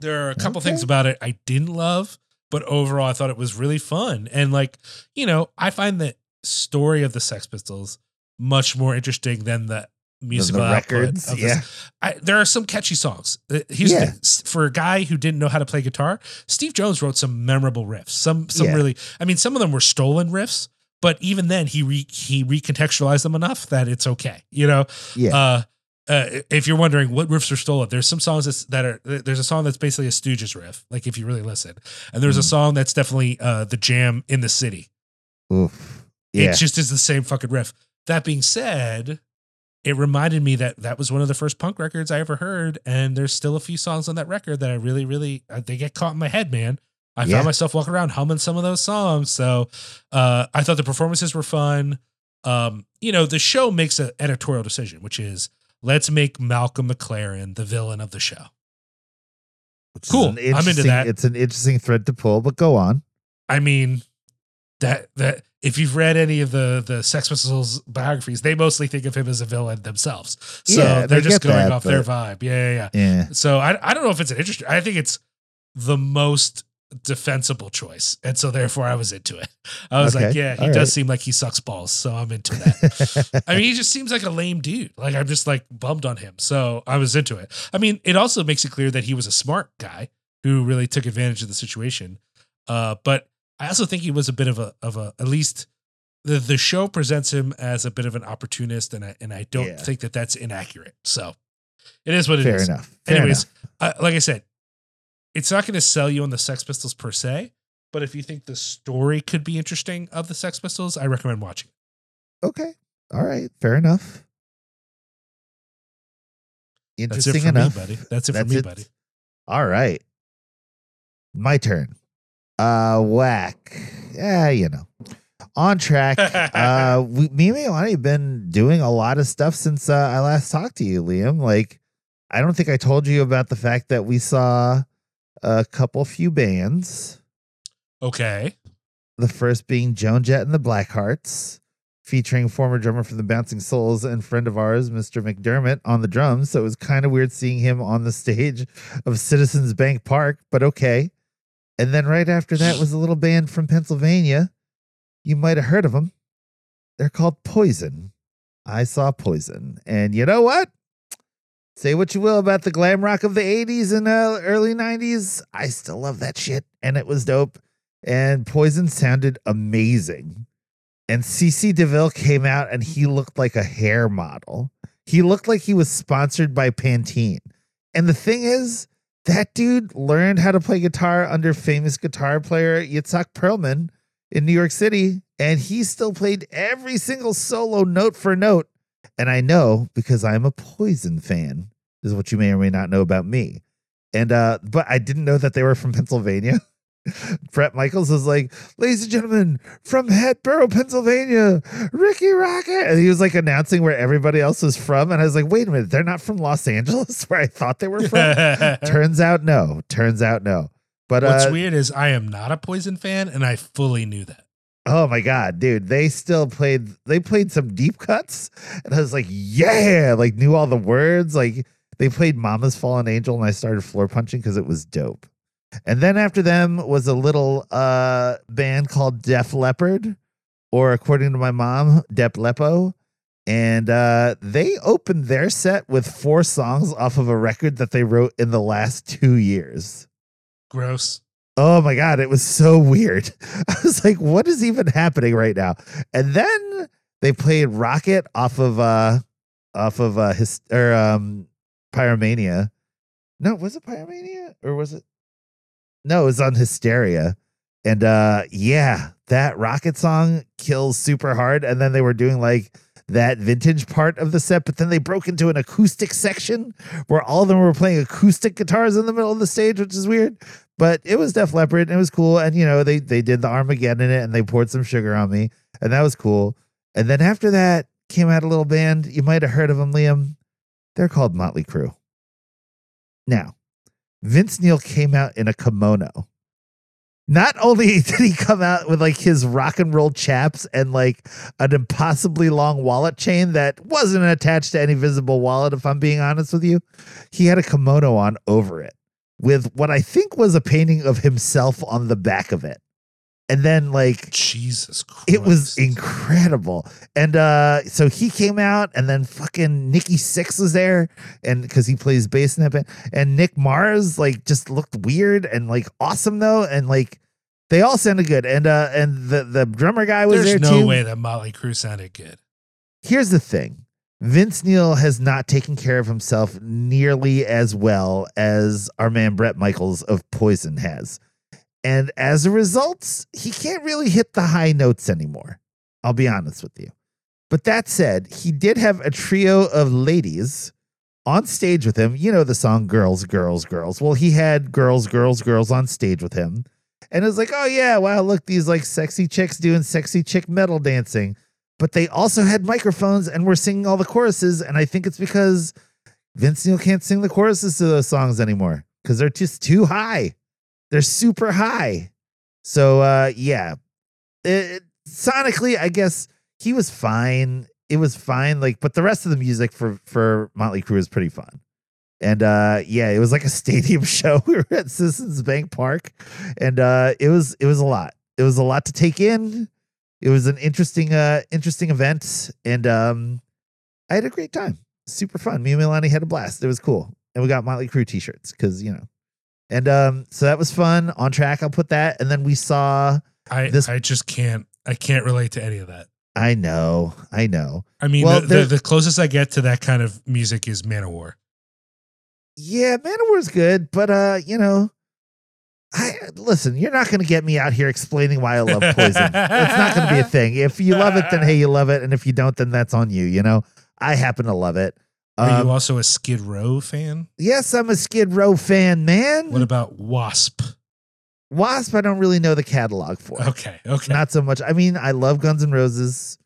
There are a couple Okay. things about it I didn't love, but overall, I thought it was really fun. And like, you know, I find the story of the Sex Pistols much more interesting than the The- musical the records. Yeah. I, there are some catchy songs. Uh, Here's Yeah. For a guy who didn't know how to play guitar, Steve Jones wrote some memorable riffs. Some some Yeah. really. I mean, some of them were stolen riffs, but even then, he re, he recontextualized them enough that it's okay. You know, Yeah. uh, uh, if you're wondering what riffs are stolen, there's some songs that's, that are there's a song that's basically a Stooges riff, like if you really listen, and there's a Mm. song that's definitely uh, the jam in the city. Oof. Yeah. It just is the same fucking riff. That being said, it reminded me that that was one of the first punk records I ever heard, and there's still a few songs on that record that I really, really uh, they get caught in my head, man. I Yeah. found myself walking around humming some of those songs. So uh, I thought the performances were fun. Um, you know, the show makes an editorial decision, which is let's make Malcolm McLaren the villain of the show. Which cool. I'm into that. It's an interesting thread to pull, but go on. I mean, that that if you've read any of the the Sex Pistols biographies, they mostly think of him as a villain themselves. So Yeah, they're I just going that, off their vibe. Yeah, yeah, Yeah. yeah. So I I don't know if it's an interesting. I think it's the most defensible choice, and so therefore I was into it. I was like, yeah, he all does right. seem like he sucks balls, so I'm into that. I mean, he just seems like a lame dude. Like I'm just like bummed on him. So I was into it. I mean, it also makes it clear that he was a smart guy who really took advantage of the situation. Uh, but I also think he was a bit of a of a at least the the show presents him as a bit of an opportunist, and I and I don't Yeah. think that that's inaccurate. So it is what it is. Fair enough. Fair Anyways, enough. uh, like I said, it's not going to sell you on the Sex Pistols per se, but if you think the story could be interesting of the Sex Pistols, I recommend watching. it. Okay. All right. Fair enough. That's Interesting it for enough. me, buddy. That's it for me, it. buddy. All right. My turn. Uh, whack. Yeah, you know. On track. uh, we, me and Milani have been doing a lot of stuff since uh, I last talked to you, Liam. Like, I don't think I told you about the fact that we saw a couple few bands. Okay. The first being Joan Jett and the Blackhearts, featuring former drummer from the Bouncing Souls and friend of ours, Mr. McDermott, on the drums. So it was kind of weird seeing him on the stage of Citizens Bank Park, but okay. And then right after that was a little band from Pennsylvania. You might have heard of them. They're called Poison. I saw Poison. And you know what? Say what you will about the glam rock of the 80s and uh, early 90s. I still love that shit. And it was dope. And Poison sounded amazing. And CC DeVille came out and he looked like a hair model. He looked like he was sponsored by Pantene. And the thing is, that dude learned how to play guitar under famous guitar player Itzhak Perlman in New York City. And he still played every single solo note for note. And I know because I'm a Poison fan, is what you may or may not know about me. And uh, but I didn't know that they were from Pennsylvania. Bret Michaels was like, ladies and gentlemen, from Hatboro, Pennsylvania, Rikki Rockett. And he was like announcing where everybody else was from. And I was like, wait a minute, they're not from Los Angeles, where I thought they were from. Turns out no. Turns out no. But What's uh, weird is I am not a Poison fan, and I fully knew that. Oh my god, dude! They still played. They played some deep cuts, and I was like, "Yeah!" Like knew all the words. Like they played "Mama's Fallen Angel," and I started floor punching because it was dope. And then after them was a little uh band called Def Leppard, or according to my mom, Dep Lepo. And uh, they opened their set with four songs off of a record that they wrote in the last two years. Gross. Oh my god, it was so weird. I was like, what is even happening right now? And then they played Rocket off of uh off of uh his or um Pyromania. No, was it Pyromania or was it No, it was on Hysteria. And uh yeah, that Rocket song kills super hard and then they were doing like that vintage part of the set, but then they broke into an acoustic section where all of them were playing acoustic guitars in the middle of the stage, which is weird. But it was Def Leppard and it was cool. And you know, they they did the Armageddon in it and they poured some sugar on me, and that was cool. And then after that came out a little band. You might have heard of them, Liam. They're called Motley Crue. Now, Vince Neil came out in a kimono. Not only did he come out with like his rock and roll chaps and like an impossibly long wallet chain that wasn't attached to any visible wallet, if I'm being honest with you, he had a kimono on over it with what I think was a painting of himself on the back of it. And then like Jesus Christ. it was incredible. And uh so he came out and then fucking Nikki Sixx was there and because he plays bass in that band. And Mick Mars like just looked weird and like awesome though. And like they all sounded good. And uh and the the drummer guy was There's there There's no too. way that Motley Crue sounded good. Here's the thing. Vince Neil has not taken care of himself nearly as well as our man Bret Michaels of Poison has. And as a result, he can't really hit the high notes anymore. I'll be honest with you. But that said, he did have a trio of ladies on stage with him. You know the song Girls, Girls, Girls. Well, he had Girls, Girls, Girls on stage with him. And it was like, oh, yeah, wow, look, these like sexy chicks doing sexy chick metal dancing. But they also had microphones and were singing all the choruses. And I think it's because Vince Neil can't sing the choruses to those songs anymore because they're just too high. They're super high. So uh yeah. It, sonically, I guess he was fine. It was fine. Like, but the rest of the music for for Motley Crue is pretty fun. And uh yeah, it was like a stadium show. We were at Citizens Bank Park, and uh it was it was a lot. It was a lot to take in. It was an interesting uh interesting event, and um I had a great time. Super fun. Me and Milani had a blast. It was cool. And we got Motley Crue t-shirts because you know. And um, so that was fun. On track, I'll put that. And then we saw I This- I just can't I can't relate to any of that. I know, I know. I mean, Well, the, the, the closest I get to that kind of music is Manowar. Yeah, Manowar's good, but uh, you know, I listen, you're not gonna get me out here explaining why I love poison. it's not gonna be a thing. If you love it, then hey, you love it. And if you don't, then that's on you, you know. I happen to love it. Are Um, you also a Skid Row fan? yes, I'm a Skid Row fan, man. What about Wasp? Wasp, I don't really know the catalog for. Okay, okay. Not so much. I mean, I love Guns N' Roses.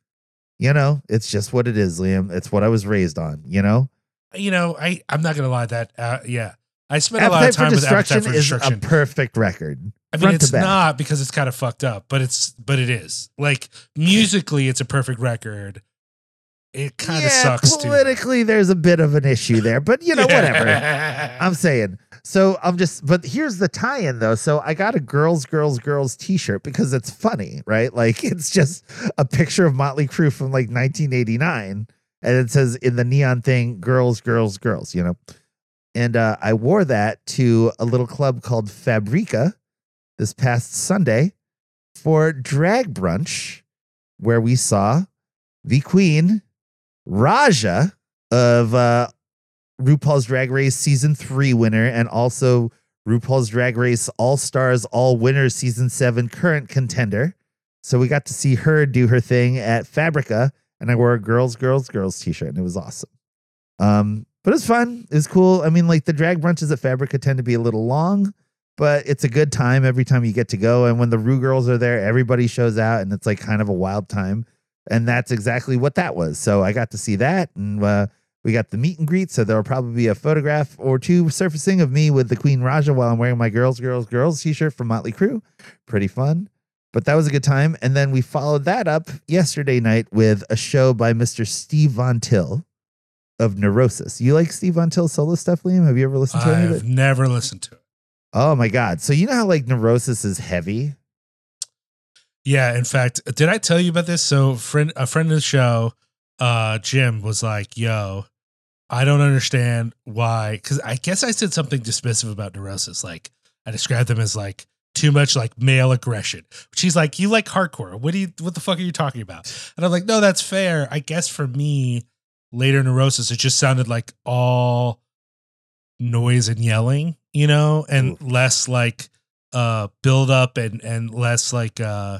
You know, it's just what it is, Liam. It's what I was raised on. You know, you know, I I'm not gonna lie that uh, yeah, I spent a lot of time with Appetite for is Destruction. a perfect record. I mean, it's not because it's kind of fucked up, but it's but it is like musically, it's a perfect record. It kind of yeah, sucks too. politically. There's a bit of an issue there, but you know, whatever. I'm saying. So I'm just, but here's the tie-in though. So I got a girls, girls, girls T-shirt because it's funny, right? Like it's just a picture of Motley Crue from like 1989, and it says in the neon thing, "Girls, girls, girls." You know, and uh, I wore that to a little club called Fabrica this past Sunday for drag brunch, where we saw the Queen Raja of uh, RuPaul's Drag Race season three winner and also RuPaul's Drag Race All Stars All Winners season seven current contender. So we got to see her do her thing at Fabrica, and I wore a girls, girls, girls t-shirt, and it was awesome. Um, but it's fun. It's cool. I mean, like the drag brunches at Fabrica tend to be a little long, but it's a good time every time you get to go. And when the Ru girls are there, everybody shows out, and it's like kind of a wild time. And that's exactly what that was. So I got to see that, and uh, we got the meet and greet. So there'll probably be a photograph or two surfacing of me with the Queen Raja while I'm wearing my girls, girls, girls t-shirt from Motley Crue. Pretty fun. But that was a good time. And then we followed that up yesterday night with a show by Mr. Steve Von Till of Neurosis. You like Steve Von Till solo stuff, Liam? Have you ever listened to any of I've it? never listened to it. Oh my God. So you know how like Neurosis is heavy? Yeah, in fact, did I tell you about this? So, friend, a friend of the show, uh, Jim, was like, "Yo, I don't understand why." Because I guess I said something dismissive about neurosis. Like, I described them as like too much like male aggression. She's like, "You like hardcore? What do you? What the fuck are you talking about?" And I'm like, "No, that's fair. I guess for me, later neurosis, it just sounded like all noise and yelling, you know, and less like uh build up and and less like uh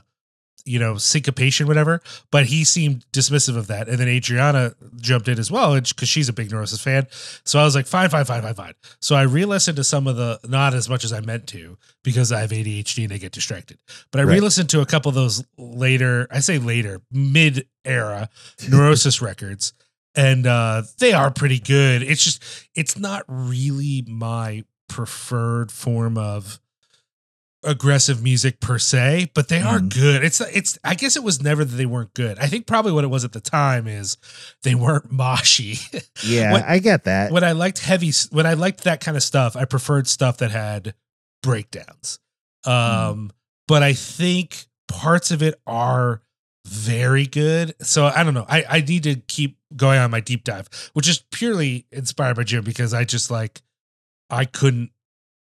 you know syncopation whatever but he seemed dismissive of that. And then adriana jumped in as well because she's a big neurosis fan. So i was like fine fine fine fine fine. So i re-listened to some of the not as much as i meant to because i have adhd and i get distracted. But i Right. re-listened to a couple of those later i say later mid era neurosis records and uh they are pretty good. It's just it's not really my preferred form of aggressive music per se but they are Mhm. good. It's it's i guess it was never that they weren't good. I think probably what it was at the time is they weren't moshy. Yeah, What- I get that. when i liked heavy when i liked that kind of stuff i preferred stuff that had breakdowns. Um but i think parts of it are very good. So i don't know. I i need to keep going on my deep dive which is purely inspired by jim because i just like i couldn't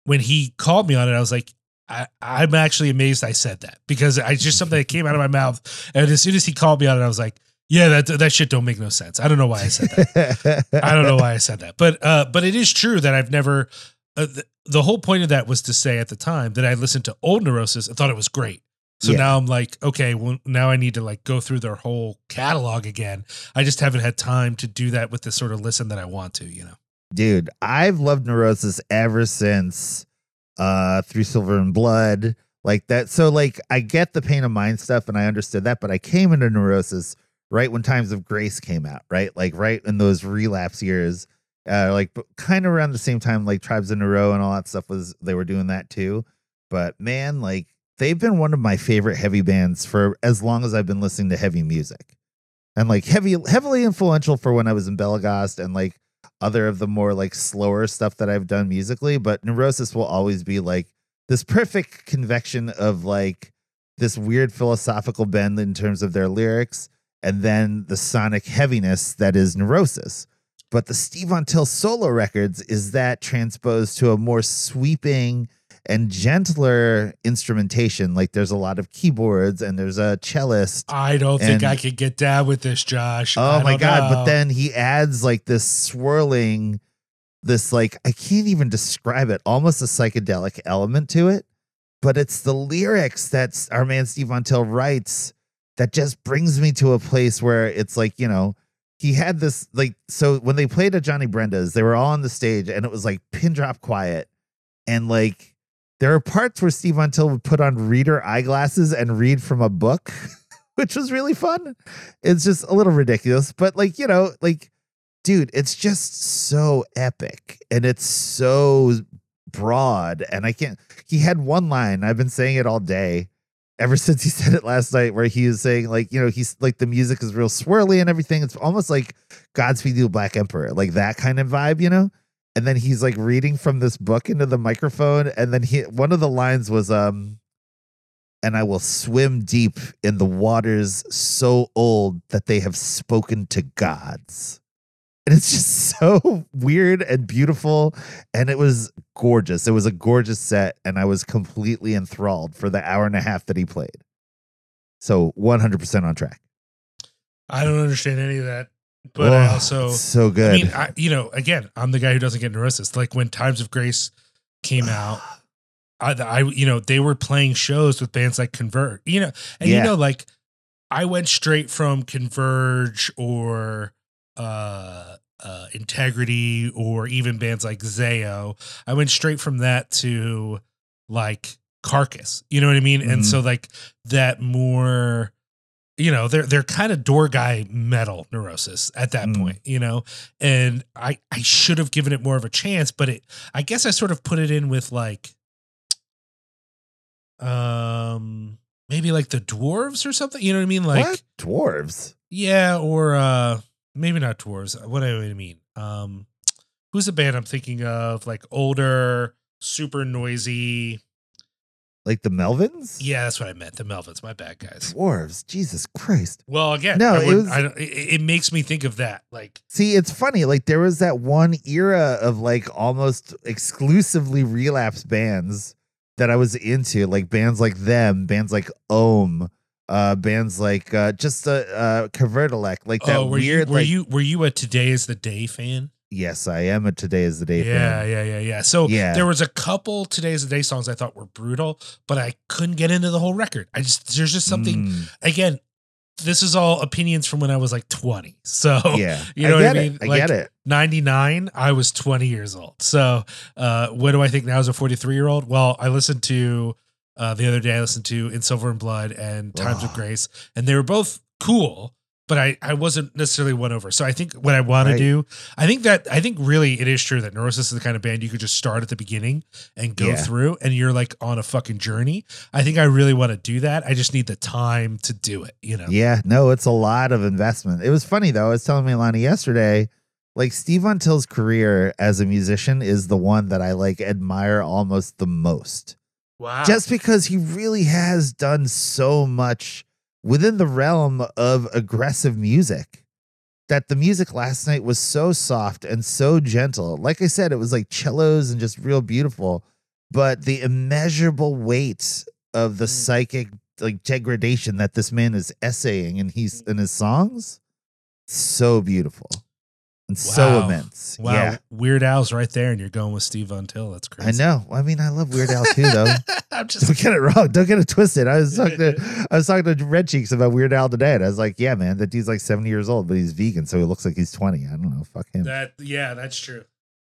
when he called me on it i was like I, I'm actually amazed I said that because I just something that came out of my mouth, and as soon as he called me on it, I was like, "Yeah, that that shit don't make no sense." I don't know why I said that. I don't know why I said that, but uh, but it is true that I've never. Uh, the, the whole point of that was to say at the time that I listened to old Neurosis and thought it was great. So Yeah. now I'm like, okay, well now I need to like go through their whole catalog again. I just haven't had time to do that with the sort of listen that I want to, you know. Dude, I've loved Neurosis ever since uh Through Silver in Blood. Like that. So like I get the pain of mind stuff and I understood that, but I came into Neurosis right when Times of Grace came out, right? Like right in those relapse years. Uh like kind of around the same time like Tribes of Neurot and all that stuff was they were doing that too. But man, like they've been one of my favorite heavy bands for as long as I've been listening to heavy music. And like heavy heavily influential for when I was in Belagast and like other of the more like slower stuff that I've done musically, but Neurosis will always be like this perfect convection of like this weird philosophical bend in terms of their lyrics and then the sonic heaviness that is Neurosis. But the Steve Von Till solo records is that transposed to a more sweeping and gentler instrumentation. Like there's a lot of keyboards and there's a cellist. I don't think I could get down with this, Josh. Oh I my god! know. But then he adds like this swirling, this like I can't even describe it. Almost a psychedelic element to it, but it's the lyrics that our man Steve Von writes that just brings me to a place where it's like you know he had this like so when they played at Johnny Brenda's, they were all on the stage and it was like pin drop quiet, and like there are parts where Steve Von Till would put on reader eyeglasses and read from a book, which was really fun. It's just a little ridiculous, but like, you know, like, dude, it's just so epic and it's so broad. And I can't, he had one line, I've been saying it all day ever since he said it last night, where he was saying, like, you know, he's like the music is real swirly and everything. It's almost like Godspeed You Black Emperor, like that kind of vibe, you know? And then he's like reading from this book into the microphone and then he one of the lines was um and I will swim deep in the waters so old that they have spoken to gods. And it's just so weird and beautiful. And it was gorgeous. It was a gorgeous set. And I was completely enthralled for the hour and a half that he played. So 100% on track. I don't understand any of that but I Oh, also so good. I mean, I, you know, again, I'm the guy who doesn't get neurosis. Like when Times of Grace came out, I, I, you know, they were playing shows with bands like Converge, you know, and Yeah. you know, like I went straight from Converge or uh, uh, Integrity or even bands like Zao. I went straight from that to like Carcass. You know what I mean? And Mhm. so like that more you know they're they're kind of door guy metal neurosis at that Mm. point you know and i i should have given it more of a chance but it i guess i sort of put it in with like um maybe like the dwarves or something you know what i mean like what? Dwarves. yeah or uh maybe not dwarves what do i mean um who's the band i'm thinking of like older super noisy Like the Melvins? yeah that's what i meant the melvins my bad guys Dwarves. Jesus Christ. well again No, I it was- I don't, it, it makes me think of that like See, it's funny. Like there was that one era of like almost exclusively relapse bands that I was into, like bands like them, bands like Ohm, uh, bands like uh, just uh, uh, Convertilec, like that oh, were weird. you were like, you were you a Today Is the Day fan? Yes, I am a Today Is the Day yeah, fan. yeah, yeah, yeah. So Yeah. there was a couple Today Is the Day songs I thought were brutal, but I couldn't get into the whole record. I just there's just something Mm, again. This is all opinions from when I was like 20. So yeah, you know what I mean? It. I Like- get it. 99, I was 20 years old. So uh, what do I think now as a 43 year old? Well, I listened to uh, the other day, I listened to In Silver and Blood and Times of Oh. Grace, and they were both cool, but I, I wasn't necessarily won over. So I think what I want Right. to do, I think that, I think really it is true that Neurosis is the kind of band you could just start at the beginning and go Yeah. through and you're like on a fucking journey. I think I really want to do that. I just need the time to do it, you know? Yeah, no, it's a lot of investment. It was funny though. I was telling Milani yesterday, like Steve Von career as a musician is the one that I like admire almost the most. Wow. just because he really has done so much within the realm of aggressive music that the music last night was so soft and so gentle. Like i said it was like cellos and just real beautiful but the immeasurable weight of the Mm. psychic like degradation that this man is essaying and he's in his songs so beautiful and so Wow. immense wow. yeah Weird Al's right there, and you're going with Steve Von Till. That's crazy. i know i mean i love weird al too though I'm just Don't get it wrong. Don't get it twisted. I was talking to I was talking to Red Cheeks about Weird Al today, and I was like, "Yeah, man, that dude's like seventy years old, but he's vegan, so he looks like he's twenty. I don't know. Fuck him. that. Yeah, that's true.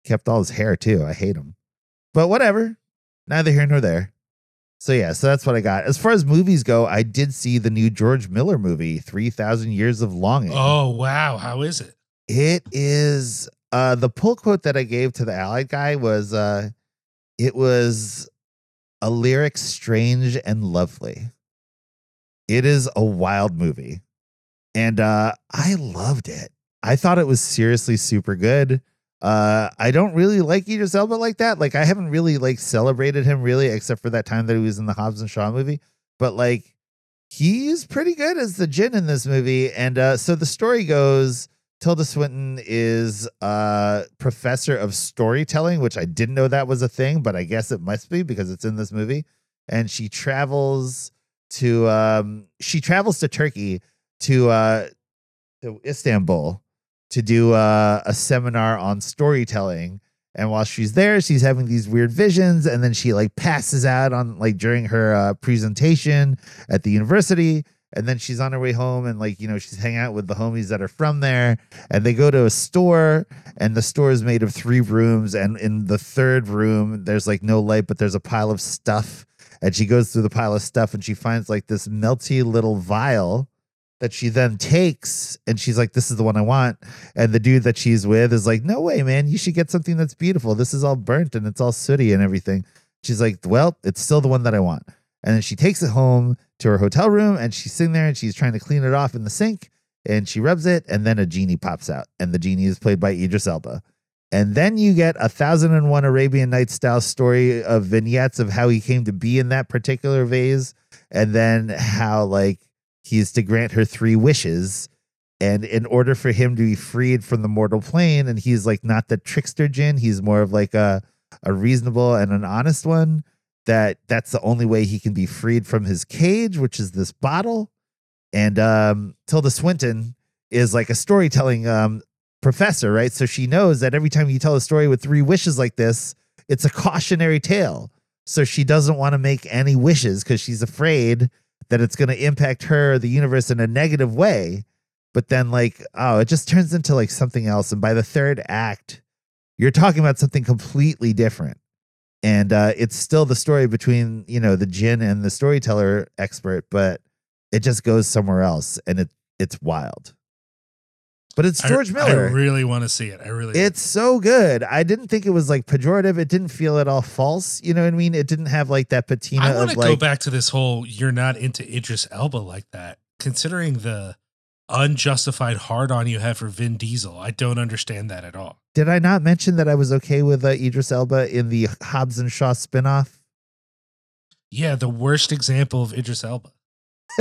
Kept all his hair too. I hate him, but whatever. Neither here nor there. So yeah, so that's what I got. As far as movies go, I did see the new George Miller movie, Three Thousand Years of Longing. Oh wow, how is it? It is uh the pull quote that I gave to the Allied guy was uh it was a lyric strange and lovely. It is a wild movie. And uh I loved it. I thought it was seriously super good. Uh I don't really like Idris Elba like that. Like I haven't really like celebrated him really except for that time that he was in the Hobbs and Shaw movie. But like he's pretty good as the Jinn in this movie. And uh so the story goes Tilda Swinton is a professor of storytelling, which I didn't know that was a thing, but I guess it must be because it's in this movie. And she travels to um she travels to Turkey to uh to Istanbul to do uh, a seminar on storytelling. And while she's there, she's having these weird visions, and then she like passes out on like during her uh, presentation at the university. And then she's on her way home and like you know she's hanging out with the homies that are from there. And they go to a store and the store is made of three rooms. And in the third room there's like no light but there's a pile of stuff. And she goes through the pile of stuff and she finds like this melty little vial that she then takes. And she's like this is the one i want. And the dude that she's with is like no way man. You should get something that's beautiful. This is all burnt and it's all sooty and everything. She's like well it's still the one that i want and then she takes it home to her hotel room and she's sitting there and she's trying to clean it off in the sink and she rubs it and then a genie pops out and the genie is played by idris elba. And then you get a thousand and one arabian nights style story of vignettes of how he came to be in that particular vase and then how like he's to grant her three wishes. And in order for him to be freed from the mortal plane and he's like not the trickster jinn he's more of like a a reasonable and an honest one that that's the only way he can be freed from his cage which is this bottle. And um tilda swinton is like a storytelling um professor right? So she knows that every time you tell a story with three wishes like this it's a cautionary tale. So she doesn't want to make any wishes because she's afraid that it's going to impact her the universe in a negative way. But then like oh it just turns into like something else. And by the third act you're talking about something completely different and uh it's still the story between you know the jinn and the storyteller expert but it just goes somewhere else and it it's wild but it's I- george miller I really want to see it. I really. it's so good. I didn't think it was like pejorative. It didn't feel at all false. You know what I mean? It didn't have like that patina I want to like go back to this whole you're not into Idris Elba like that. Considering the unjustified hard on you have for Vin Diesel, I don't understand that at all. Did I not mention that I was okay with uh, Idris Elba in the Hobbs and Shaw spinoff? Yeah, the worst example of Idris Elba.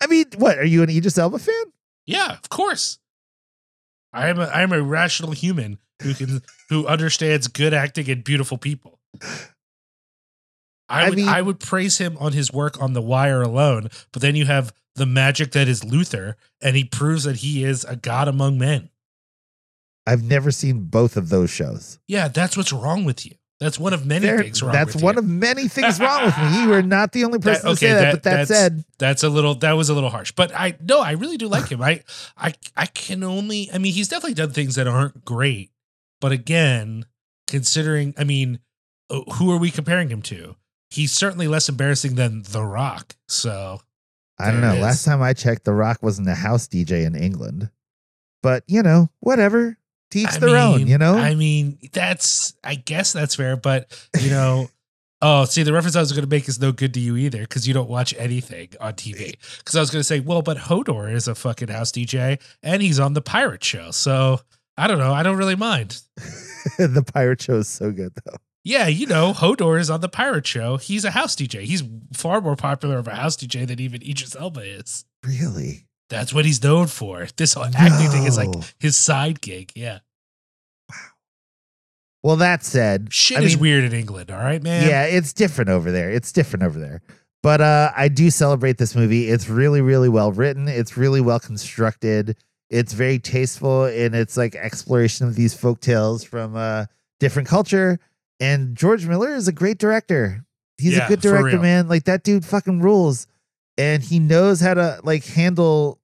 I mean, what are you an Idris Elba fan? Yeah, of course. I am a I am a rational human who can who understands good acting and beautiful people. I, I would mean- I would praise him on his work on The Wire alone, but then you have the magic that is Luther, and he proves that he is a god among men. I've never seen both of those shows. Yeah, that's what's wrong with you. That's one of many There- things wrong. that's with one you. of many things wrong with me. You are not the only That- person to okay, say that, that- but that that's- said, That's a little. That was a little harsh, but I no, I really do like him. I I I can only. I mean, he's definitely done things that aren't great, but again, considering, I mean, uh, who are we comparing him to? He's certainly less embarrassing than The Rock. So I don't know. Last time I checked, The Rock wasn't a house DJ in England. But you know, whatever. Teach I their own. You know. I mean, that's. I guess that's fair, but you know. Oh, see, the reference I was going to make is no good to you either because you don't watch anything on TV. Because I was going to say, well, but Hodor is a fucking house DJ and he's on the pirate show. So I don't know. I don't really mind. the pirate show is so good though. Yeah, you know, Hodor is on the pirate show. He's a house DJ. He's far more popular of a house DJ than even Idris Elba is. Really? That's what he's known for. This whole acting thing is like his side gig. Yeah. Well, that said, Shit I is mean, weird in England. All right, man. Yeah, it's different over there. It's different over there. But uh, I do celebrate this movie. It's really, really well written. It's really well constructed. It's very tasteful in its like exploration of these folk tales from a different culture. And George Miller is a great director. He's Yeah, a good director, man. Like that dude fucking rules. And he knows how to like handle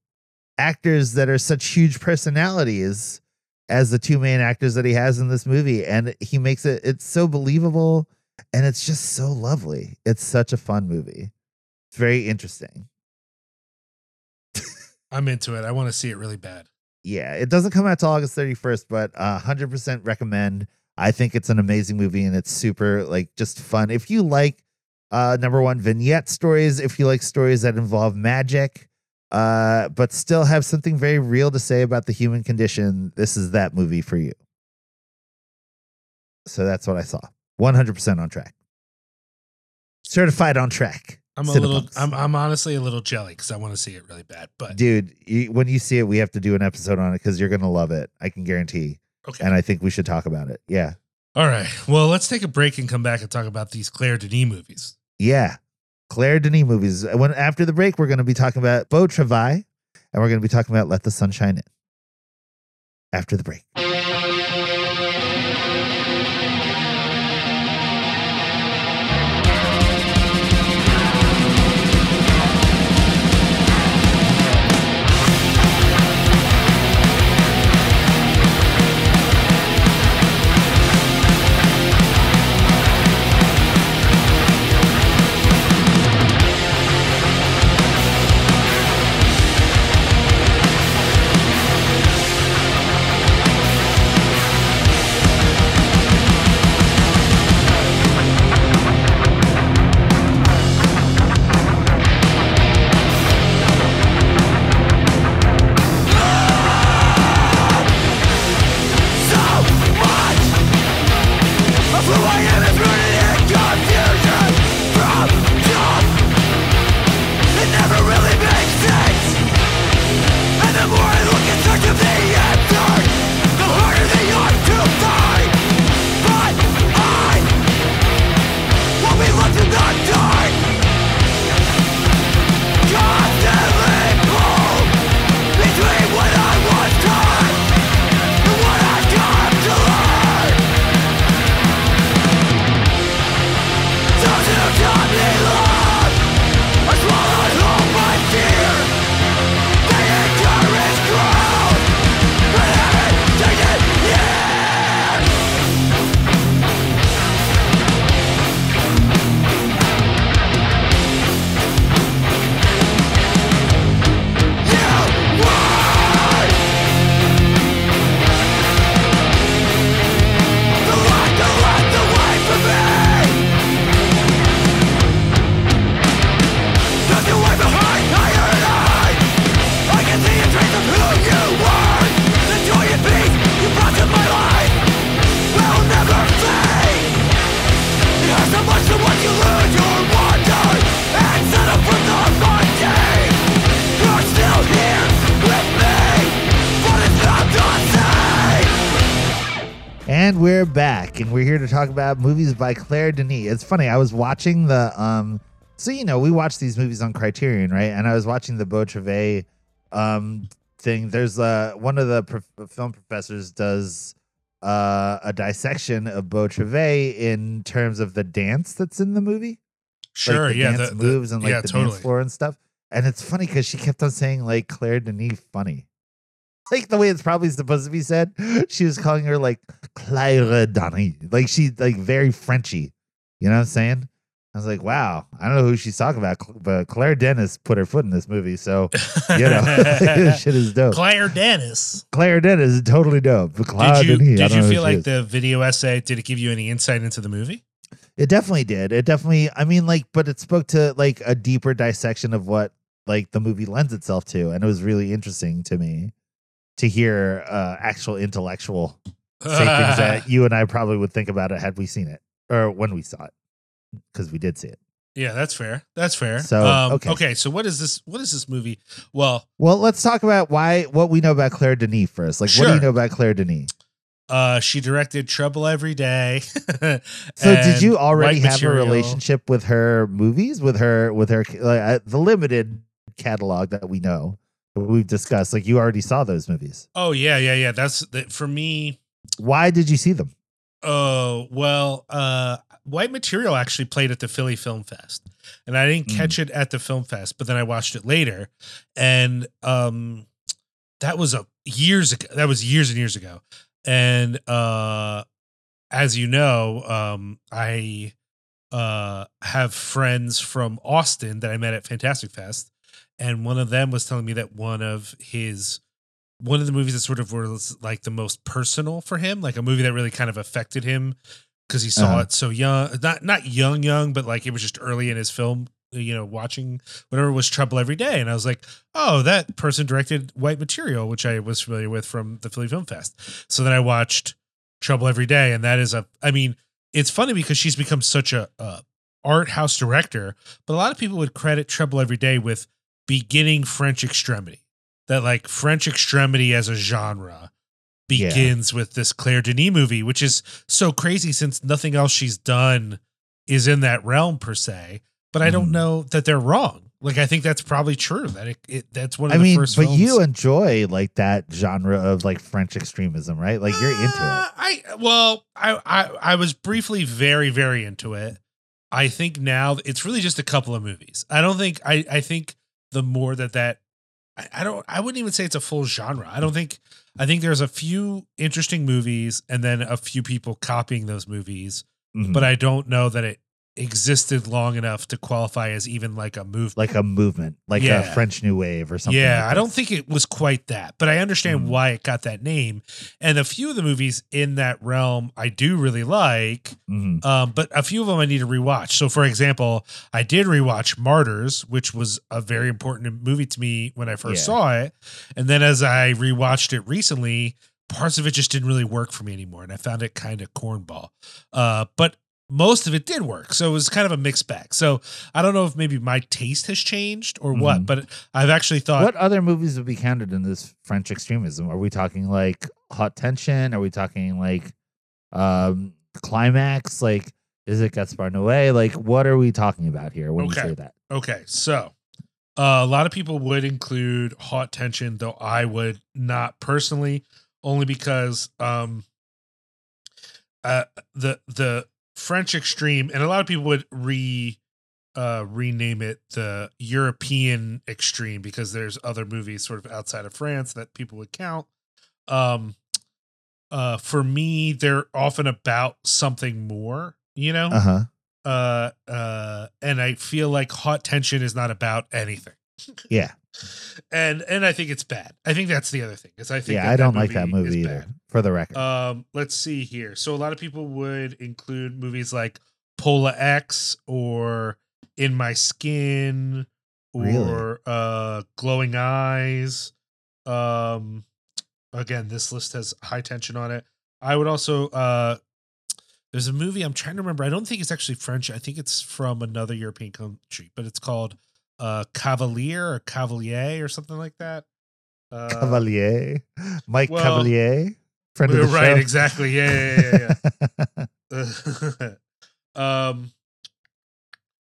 actors that are such huge personalities as the two main actors that he has in this movie. And he makes it it's so believable and it's just so lovely. It's such a fun movie. It's very interesting. I'm into it. I want to see it really bad. Yeah, it doesn't come out till August 31st, but uh, 100% recommend. I think it's an amazing movie and it's super like just fun. If you like uh number one vignette stories, if you like stories that involve magic, uh but still have something very real to say about the human condition, this is that movie for you. So that's what I saw. 100% on track. Certified on track. I'm a little. I'm. I'm honestly a little jelly because I want to see it really bad. But Dude, you, when you see it, we have to do an episode on it because you're gonna love it. I can guarantee. Okay. And I think we should talk about it. Yeah. All right. Well, let's take a break and come back and talk about these Claire Denis movies. Yeah. Claire Denis movies. When after the break, we're going to be talking about Beau Travail and we're going to be talking about Let the Sun Shine In. After the break. Talk about movies by Claire Denis. It's funny, I was watching the um, so you know we watch these movies on Criterion, right? And I was watching the Beau Travail um thing. There's uh one of the prof- film professors does uh a dissection of Beau Travail in terms of the dance that's in the movie, Sure, like the yeah, dance the, the- moves and like yeah, the totally. dance floor and stuff. And it's funny because she kept on saying like Claire Denis funny. Like the way it's probably supposed to be said. She was calling her like Claire Denis. Like she's like very Frenchy. You know what I'm saying? I was like, wow, I don't know who she's talking about, but Claire Dennis put her foot in this movie. So, you know, this shit is dope. Claire Dennis. Claire Dennis is totally dope. Claire Did you Denis, did you feel like is. the video essay did it give you any insight into the movie? It definitely did. It definitely, I mean, like, but it spoke to like a deeper dissection of what like the movie lends itself to. And it was really interesting to me to hear uh actual intellectual say things that you and I probably would think about it had we seen it or when we saw it because we did see it. yeah, that's fair. That's fair. So, um, okay. okay. So what is this? What is this movie? Well, Well, let's talk about why what we know about Claire Denis first. Like, what do you know about Claire Denis? uh, she directed Trouble Every Day. So, did you already have a relationship with her movies, with her, with her, like, uh, the limited catalog that we know, we've discussed? Like, you already saw those movies. Oh yeah, yeah, yeah. That's that for me. Why did you see them? Oh well, uh, White Material actually played at the Philly Film Fest, and I didn't Mm. catch it at the film fest, but then I watched it later, and um, that was a years ago. That was years and years ago, and uh, as you know, um, I uh have friends from Austin that I met at Fantastic Fest, and one of them was telling me that one of his one of the movies that sort of was like the most personal for him, like a movie that really kind of affected him because he saw Uh-huh. it so young, not not young, young, but like it was just early in his film, you know, watching whatever was Trouble Every Day, and I was like, oh, that person directed White Material, which I was familiar with from the Philly Film Fest. So then I watched Trouble Every Day, and that is a, I mean, it's funny because she's become such a, a art house director, but a lot of people would credit Trouble Every Day with beginning French Extremity. That like French Extremity as a genre Yeah. begins with this Claire Denis movie, which is so crazy since nothing else she's done is in that realm per se. But I don't Mhm. know that they're wrong. Like I think that's probably true. That it, it that's one of I the mean, first. but films. you enjoy like that genre of like French extremism, right? Like, you're into Uh, it. I well, I, I I was briefly very very into it. I think now it's really just a couple of movies. I don't think I I think the more that that I, I don't I wouldn't even say it's a full genre. I don't think I think there's a few interesting movies and then a few people copying those movies, Mhm. but I don't know that it existed long enough to qualify as even like a movement. like a movement, like Yeah. a French New Wave or something. Yeah, like I don't think it was quite that, but I understand Mhm. why it got that name. And a few of the movies in that realm I do really like, Mhm. um, but a few of them I need to rewatch. So, for example, I did rewatch Martyrs, which was a very important movie to me when I first Yeah. saw it. And then as I rewatched it recently, parts of it just didn't really work for me anymore, and I found it kind of cornball. Uh, but most of it did work, so it was kind of a mixed bag. So I don't know if maybe my taste has changed or what, Mhm. but I've actually thought What other movies would be counted in this French extremism? Are we talking like Haute Tension? Are we talking like um Climax? Like, is it Gaspar Noé? Like, what are we talking about here when Okay. you say that? Okay, so uh, a lot of people would include haute tension, though I would not personally, only because um, uh, the the French extreme, and a lot of people would re uh, rename it the European extreme because there's other movies sort of outside of France that people would count. Um, uh, for me, they're often about something more, you know Uh huh. uh uh and i feel like haute tension is not about anything Yeah. and and i think it's bad i think that's the other thing is i think Yeah. I don't like that movie either. bad. For the record. um let's see here so a lot of people would include movies like pola x or in my skin or Really? uh glowing eyes um again this list has high tension on it i would also uh there's a movie I'm trying to remember. I don't think it's actually French. I think it's from another European country, but it's called uh Cavalier or Cavalier or something like that. Uh, Cavalier. Mike well, Cavalier. friend of the right, show. exactly. Yeah, yeah, yeah, yeah. um,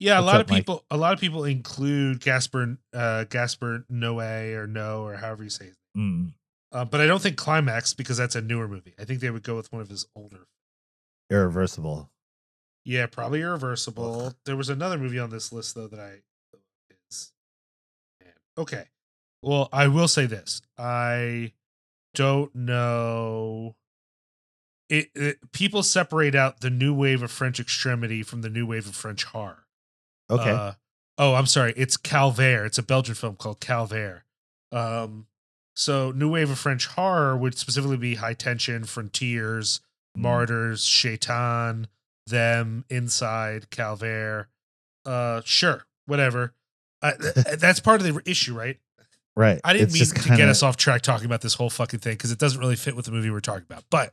yeah. A What's lot up, of Mike? people, a lot of people include Gaspar, uh, Gaspar Noe or No or however you say it. Mm, Uh, but I don't think Climax because that's a newer movie. I think they would go with one of his older. irreversible. Yeah, probably Irreversible. There was another movie on this list though that I. Okay. Well, I will say this. I don't know it, it people separate out the new wave of French extremity from the new wave of French horror. Okay. Uh, oh, I'm sorry. It's Calvaire. It's a Belgian film called Calvaire. Um, so new wave of French horror would specifically be High Tension, Frontiers, Mm. Martyrs, Sheitan, Them, Inside, Calvaire. Uh, sure, whatever. Uh, th- that's part of the issue, right? right. I didn't It's mean to kinda- get us off track talking about this whole fucking thing because it doesn't really fit with the movie we're talking about. But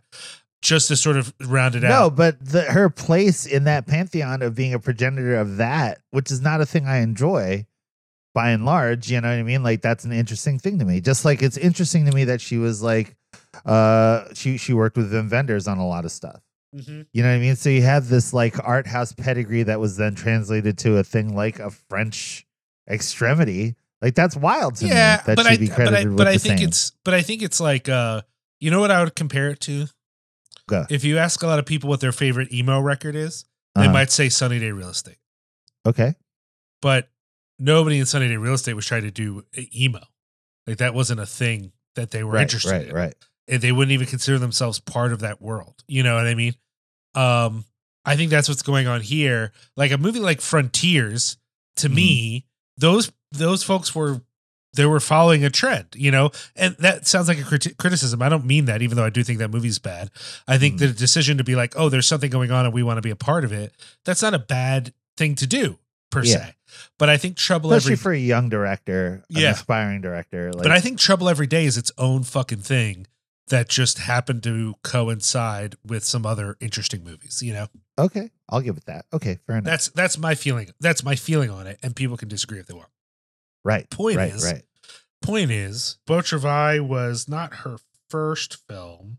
just to sort of round it No, out, No, but the, her place in that pantheon of being a progenitor of that, which is not a thing I enjoy by and large, you know what I mean? Like that's an interesting thing to me. Just like it's interesting to me that she was like uh she she worked with Wim Wenders on a lot of stuff. Mhm. You know what I mean? So you have this like art house pedigree that was then translated to a thing like a French extremity. Like that's wild to yeah, me that but she'd I, be but credited I, with but I the think same. it's, but I think it's like, uh, you know what I would compare it to? Go. If you ask a lot of people what their favorite emo record is, they Uh-huh. might say Sunny Day Real Estate. okay. but nobody in Sunny Day Real Estate was trying to do emo. Like that wasn't a thing that they were Right, interested right, in. right. And they wouldn't even consider themselves part of that world. You know what I mean? Um, I think that's what's going on here. Like a movie like Frontiers, to Mhm. me, those those folks were they were following a trend, you know, and that sounds like a criti- criticism. I don't mean that, even though I do think that movie's bad. I think Mhm. the decision to be like, oh, there's something going on and we want to be a part of it. That's not a bad thing to do per Yeah. se. But I think Trouble Especially Every for a young director, an Yeah. aspiring director. Like, but I think Trouble Every Day is its own fucking thing that just happened to coincide with some other interesting movies. You know, okay, I'll give it that. Okay, fair enough. that's that's my feeling. That's my feeling on it, and people can disagree if they want. right. Point right, is, right. point is, Beau Travail was not her first film,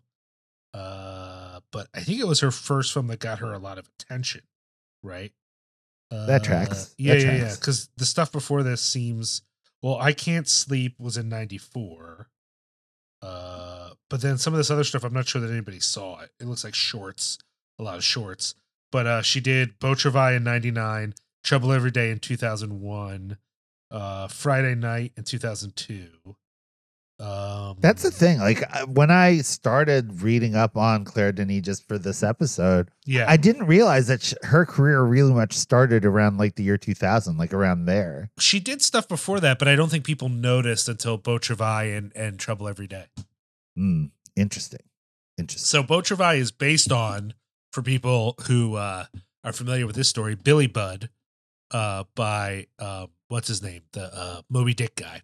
uh, but I think it was her first film that got her a lot of attention. Right. Uh, That tracks. Yeah, That yeah, yeah. tracks. Because the stuff before this seems well. I can't sleep was in '94. Uh, but then some of this other stuff, I'm not sure that anybody saw it. It looks like shorts, a lot of shorts. But uh, she did Beau Travail in '99, Trouble Every Day in 2001, uh, Friday Night in 2002. Um, That's the thing. Like when I started reading up on Claire Denis just for this episode, Yeah, I didn't realize that sh- her career really much started around like the year 2000, like around there. she did stuff before that, but I don't think people noticed until Beau Travail and, and Trouble Every Day. Hmm. interesting. Interesting. So Beau Travail is based on, for people who uh, are familiar with this story, Billy Budd, uh, by uh, what's his name, the uh, Moby Dick guy.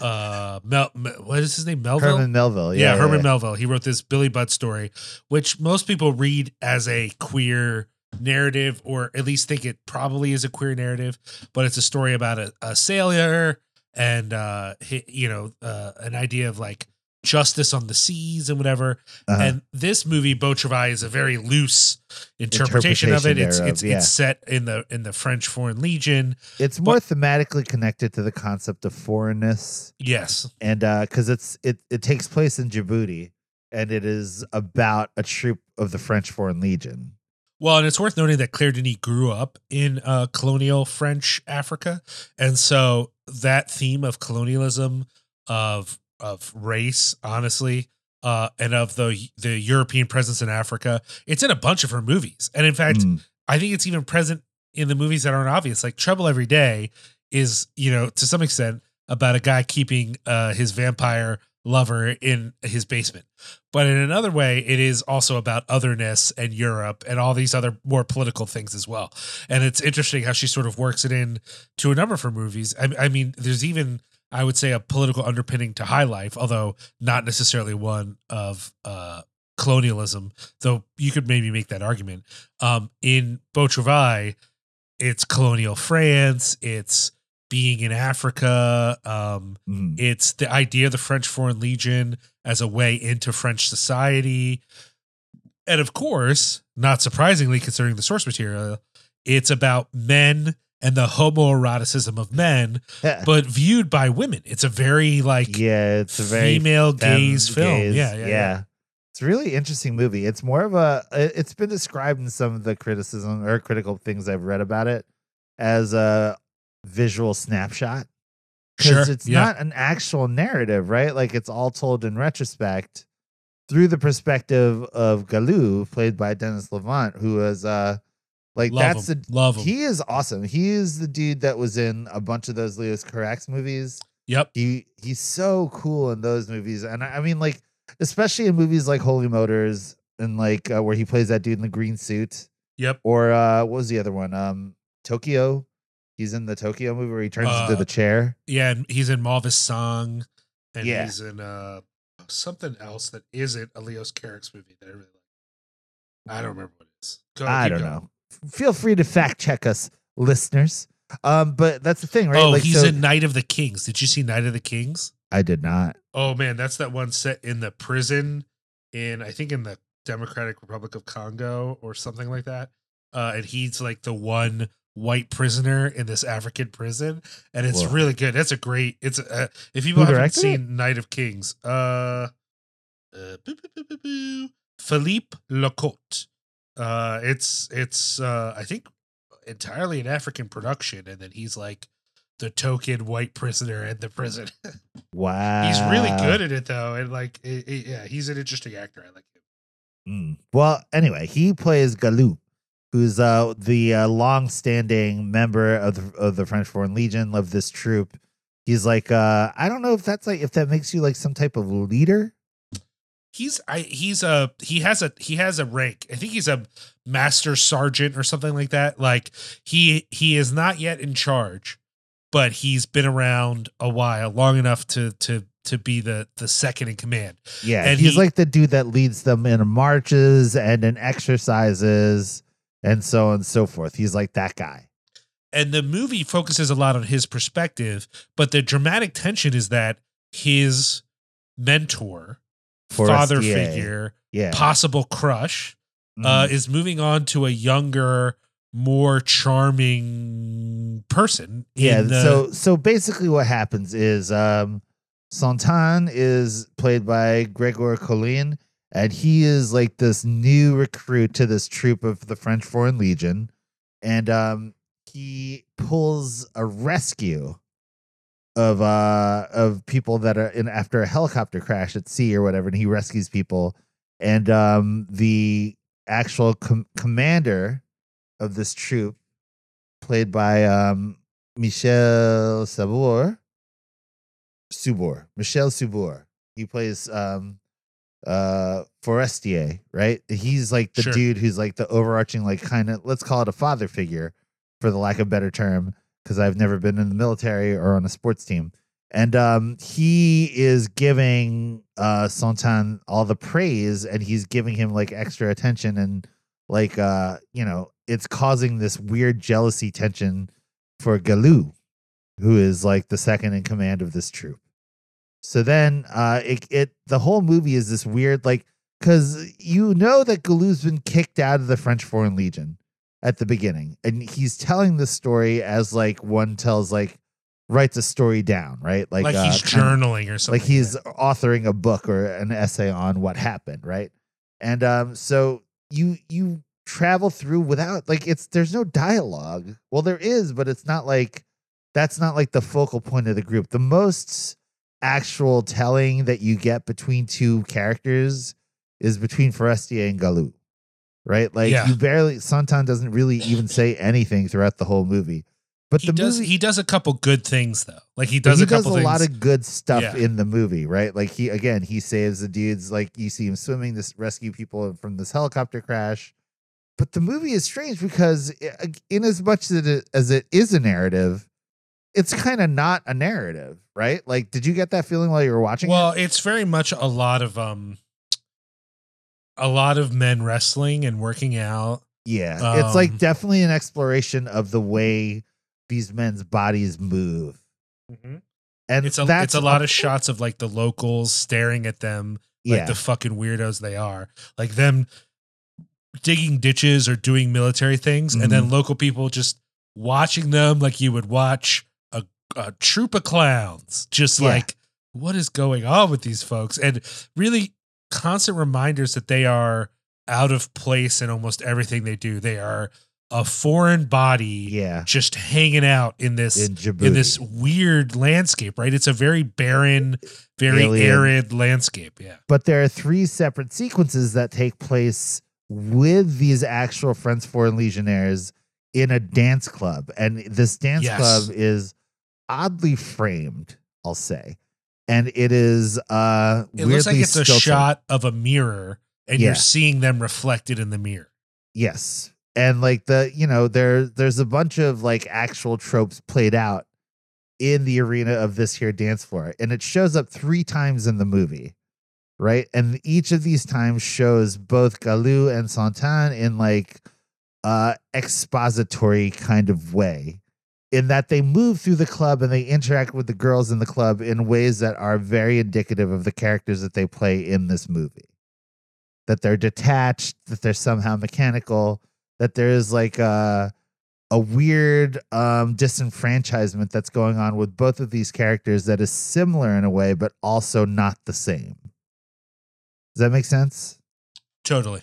Uh, Mel, what is his name? Melville. Herman Melville. yeah, Yeah, Herman yeah. Melville. He wrote this Billy Budd story, which most people read as a queer narrative, or at least think it probably is a queer narrative. But it's a story about a, a sailor and uh, he, you know, uh, an idea of like justice on the seas and whatever. Uh-huh. And this movie, Beau Travail, is a very loose interpretation, of it. Interpretation It's it's yeah. it's set in the in the French Foreign Legion. it's more thematically connected to the concept of foreignness. Yes, and uh because it's it it takes place in Djibouti and it is about a troop of the French Foreign Legion. Well, and it's worth noting that Claire Denis grew up in uh, colonial French Africa, and so that theme of colonialism, of of race, honestly, uh, and of the the European presence in Africa, it's in a bunch of her movies. And in fact, Mm, I think it's even present in the movies that aren't obvious. Like Trouble Every Day is, you know, to some extent about a guy keeping uh, his vampire lover in his basement. But in another way, it is also about otherness and Europe and all these other more political things as well. And it's interesting how she sort of works it in to a number of her movies. I, I mean, there's even, I would say, a political underpinning to High Life, although not necessarily one of uh, colonialism, though you could maybe make that argument. Um, in Beau Travail, it's colonial France, it's being in Africa. Um, Mhm. it's the idea of the French Foreign Legion as a way into French society. And of course, not surprisingly, considering the source material, it's about men and the homoeroticism of men, but viewed by women. It's a very like yeah, it's a very female gaze film. gaze. Yeah, yeah, yeah. It's a really interesting movie. It's more of a. it- It's been described in some of the criticism or critical things I've read about it as a visual snapshot because Sure. it's yeah. not an actual narrative, right? Like it's all told in retrospect through the perspective of Galou, played by Denis Lavant, who is uh like Love that's him. the love him. he is awesome. He is the dude that was in a bunch of those Leos Carax movies. yep. He he's so cool in those movies, and I, I mean, like especially in movies like Holy Motors and like uh, where he plays that dude in the green suit, Yep. or uh, what was the other one? Um, Tokyo. He's in the Tokyo movie where he turns Uh, into the chair. Yeah, and he's in Mauvais Sang, and Yeah. he's in uh something else that isn't a Leos Carax movie that I really like. I don't remember what it is. Go, I don't going. know. Feel free to fact check us, listeners. Um, but that's the thing, right? Oh, like, he's so- in Night of the Kings. Did you see Night of the Kings? I did not. Oh man, that's that one set in the prison in I think in the Democratic Republic of Congo or something like that. Uh, and he's like the one white prisoner in this African prison, and it's Whoa. really good. That's a great. It's a, uh, if people Who haven't directed it? seen Night of Kings, uh, uh Philippe Lacôte. Uh, it's it's uh, I think entirely an African production, and then he's like the token white prisoner in the prison. Wow. He's really good at it though, and like, it, it- yeah, he's an interesting actor. I like him. Mm. Well, anyway, he plays Galou, who's uh, the uh, long-standing member of the, of the French Foreign Legion of this troop. He's like, uh, I don't know if that's like if that makes you like some type of leader. He's I he's a he has a he has a rank. I think he's a master sergeant or something like that. Like he he is not yet in charge, but he's been around a while, long enough to to to be the the second in command. Yeah, And he's he- like the dude that leads them in marches and in exercises and so on and so forth. He's like that guy. And the movie focuses a lot on his perspective, but the dramatic tension is that his mentor, father Forestier. figure, Yeah. possible crush, uh, Mhm. is moving on to a younger, more charming person. yeah. the- so so basically, what happens is um, Santan is played by Gregor Colin, and he is like this new recruit to this troop of the French Foreign Legion, and um, he pulls a rescue of uh of people that are in after a helicopter crash at sea or whatever, and he rescues people, and um, the actual com- commander of this troop, played by um, Michel Sabour, Subor, Michel Subor. He plays um uh Forestier, right? He's like the Sure. dude who's like the overarching, like kind of let's call it a father figure, for the lack of a better term, because I've never been in the military or on a sports team. And um he is giving uh Santan all the praise and he's giving him like extra attention and like uh you know it's causing this weird jealousy tension for Galou, who is like the second in command of this troop. So then uh it, it the whole movie is this weird like because you know that Galou's been kicked out of the French Foreign Legion at the beginning, and he's telling the story as like one tells like writes a story down, right? like, uh, he's journaling or something. like he's authoring a book or an essay on what happened, right? And um, so you you travel through without like it's there's no dialogue. Well, there is, but it's not like that's not like the focal point of the group. The most actual telling that you get between two characters is between Forestier and Galou. Right? Like Yeah. you barely Santan doesn't really even say anything throughout the whole movie. But he the does movie he does a couple good things though. Like he does he a couple does a things. lot of good stuff Yeah. in the movie, right? Like he again, he saves the dudes. Like you see him swimming, this rescue people from this helicopter crash. But the movie is strange because, i- in as much as it, as it is a narrative, it's kind of not a narrative, right? Like, did you get that feeling while you were watching? well, it? it's very much a lot of um a lot of men wrestling and working out. yeah, it's like um, definitely an exploration of the way these men's bodies move. And It's a it's a lot of shots of like the locals staring at them like yeah, the fucking weirdos they are. Like them digging ditches or doing military things, and Mm-hmm. then local people just watching them like you would watch a, a troop of clowns. Just Yeah. like, what is going on with these folks? And really constant reminders that they are out of place in almost everything they do. They are a foreign body yeah, just hanging out in this in in this weird landscape, right? It's a very barren, very Alien. arid landscape. Yeah. but there are three separate sequences that take place with these actual French Foreign Legionnaires in a dance club. And this dance Yes. club is oddly framed, I'll say. And it is uh It looks like it's a shot of a mirror and Yeah. you're seeing them reflected in the mirror. Yes. And like the, you know, there there's a bunch of like actual tropes played out in the arena of this here dance floor. And it shows up three times in the movie. Right. And each of these times shows both Galou and Santan in like uh expository kind of way. In that they move through the club and they interact with the girls in the club in ways that are very indicative of the characters that they play in this movie that they're detached, that they're somehow mechanical, that there's like a a weird um disenfranchisement that's going on with both of these characters that is similar in a way, but also not the same. Does that make sense? Totally.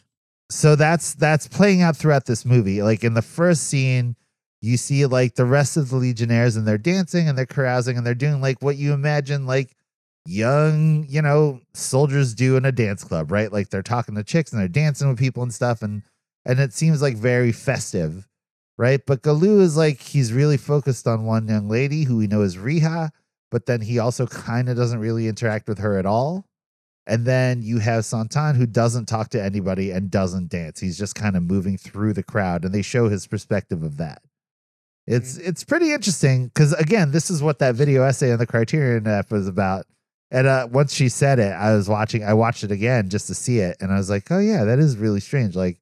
so that's that's playing out throughout this movie. Like in the first scene, you see like the rest of the Legionnaires and they're dancing and they're carousing and they're doing like what you imagine like young, you know, soldiers do in a dance club, right? Like they're talking to chicks and they're dancing with people and stuff and and it seems like very festive, right? But Galoo is like he's really focused on one young lady who we know is Riha, but then he also kind of doesn't really interact with her at all. And then you have Santan who doesn't talk to anybody and doesn't dance. He's just kind of moving through the crowd and they show his perspective of that. It's it's pretty interesting because again, this is what that video essay on the Criterion app was about. And uh, once she said it, I was watching. I watched it again just to see it, and I was like, "Oh yeah, that is really strange." Like,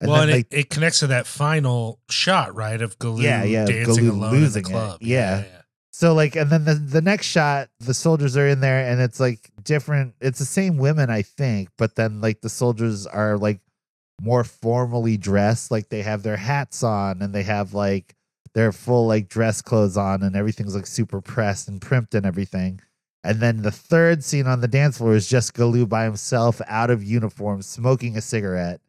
and well, then, and like, it, it connects to that final shot, right? Of Galoo Yeah, yeah, dancing Galoo alone in the club. Yeah. So like, and then the the next shot, the soldiers are in there, and it's like different. It's the same women, I think, but then like the soldiers are like more formally dressed. Like they have their hats on, and they have like their full like dress clothes on, and everything's like super pressed and primped and everything. And then the third scene on the dance floor is just Galoo by himself, out of uniform, smoking a cigarette,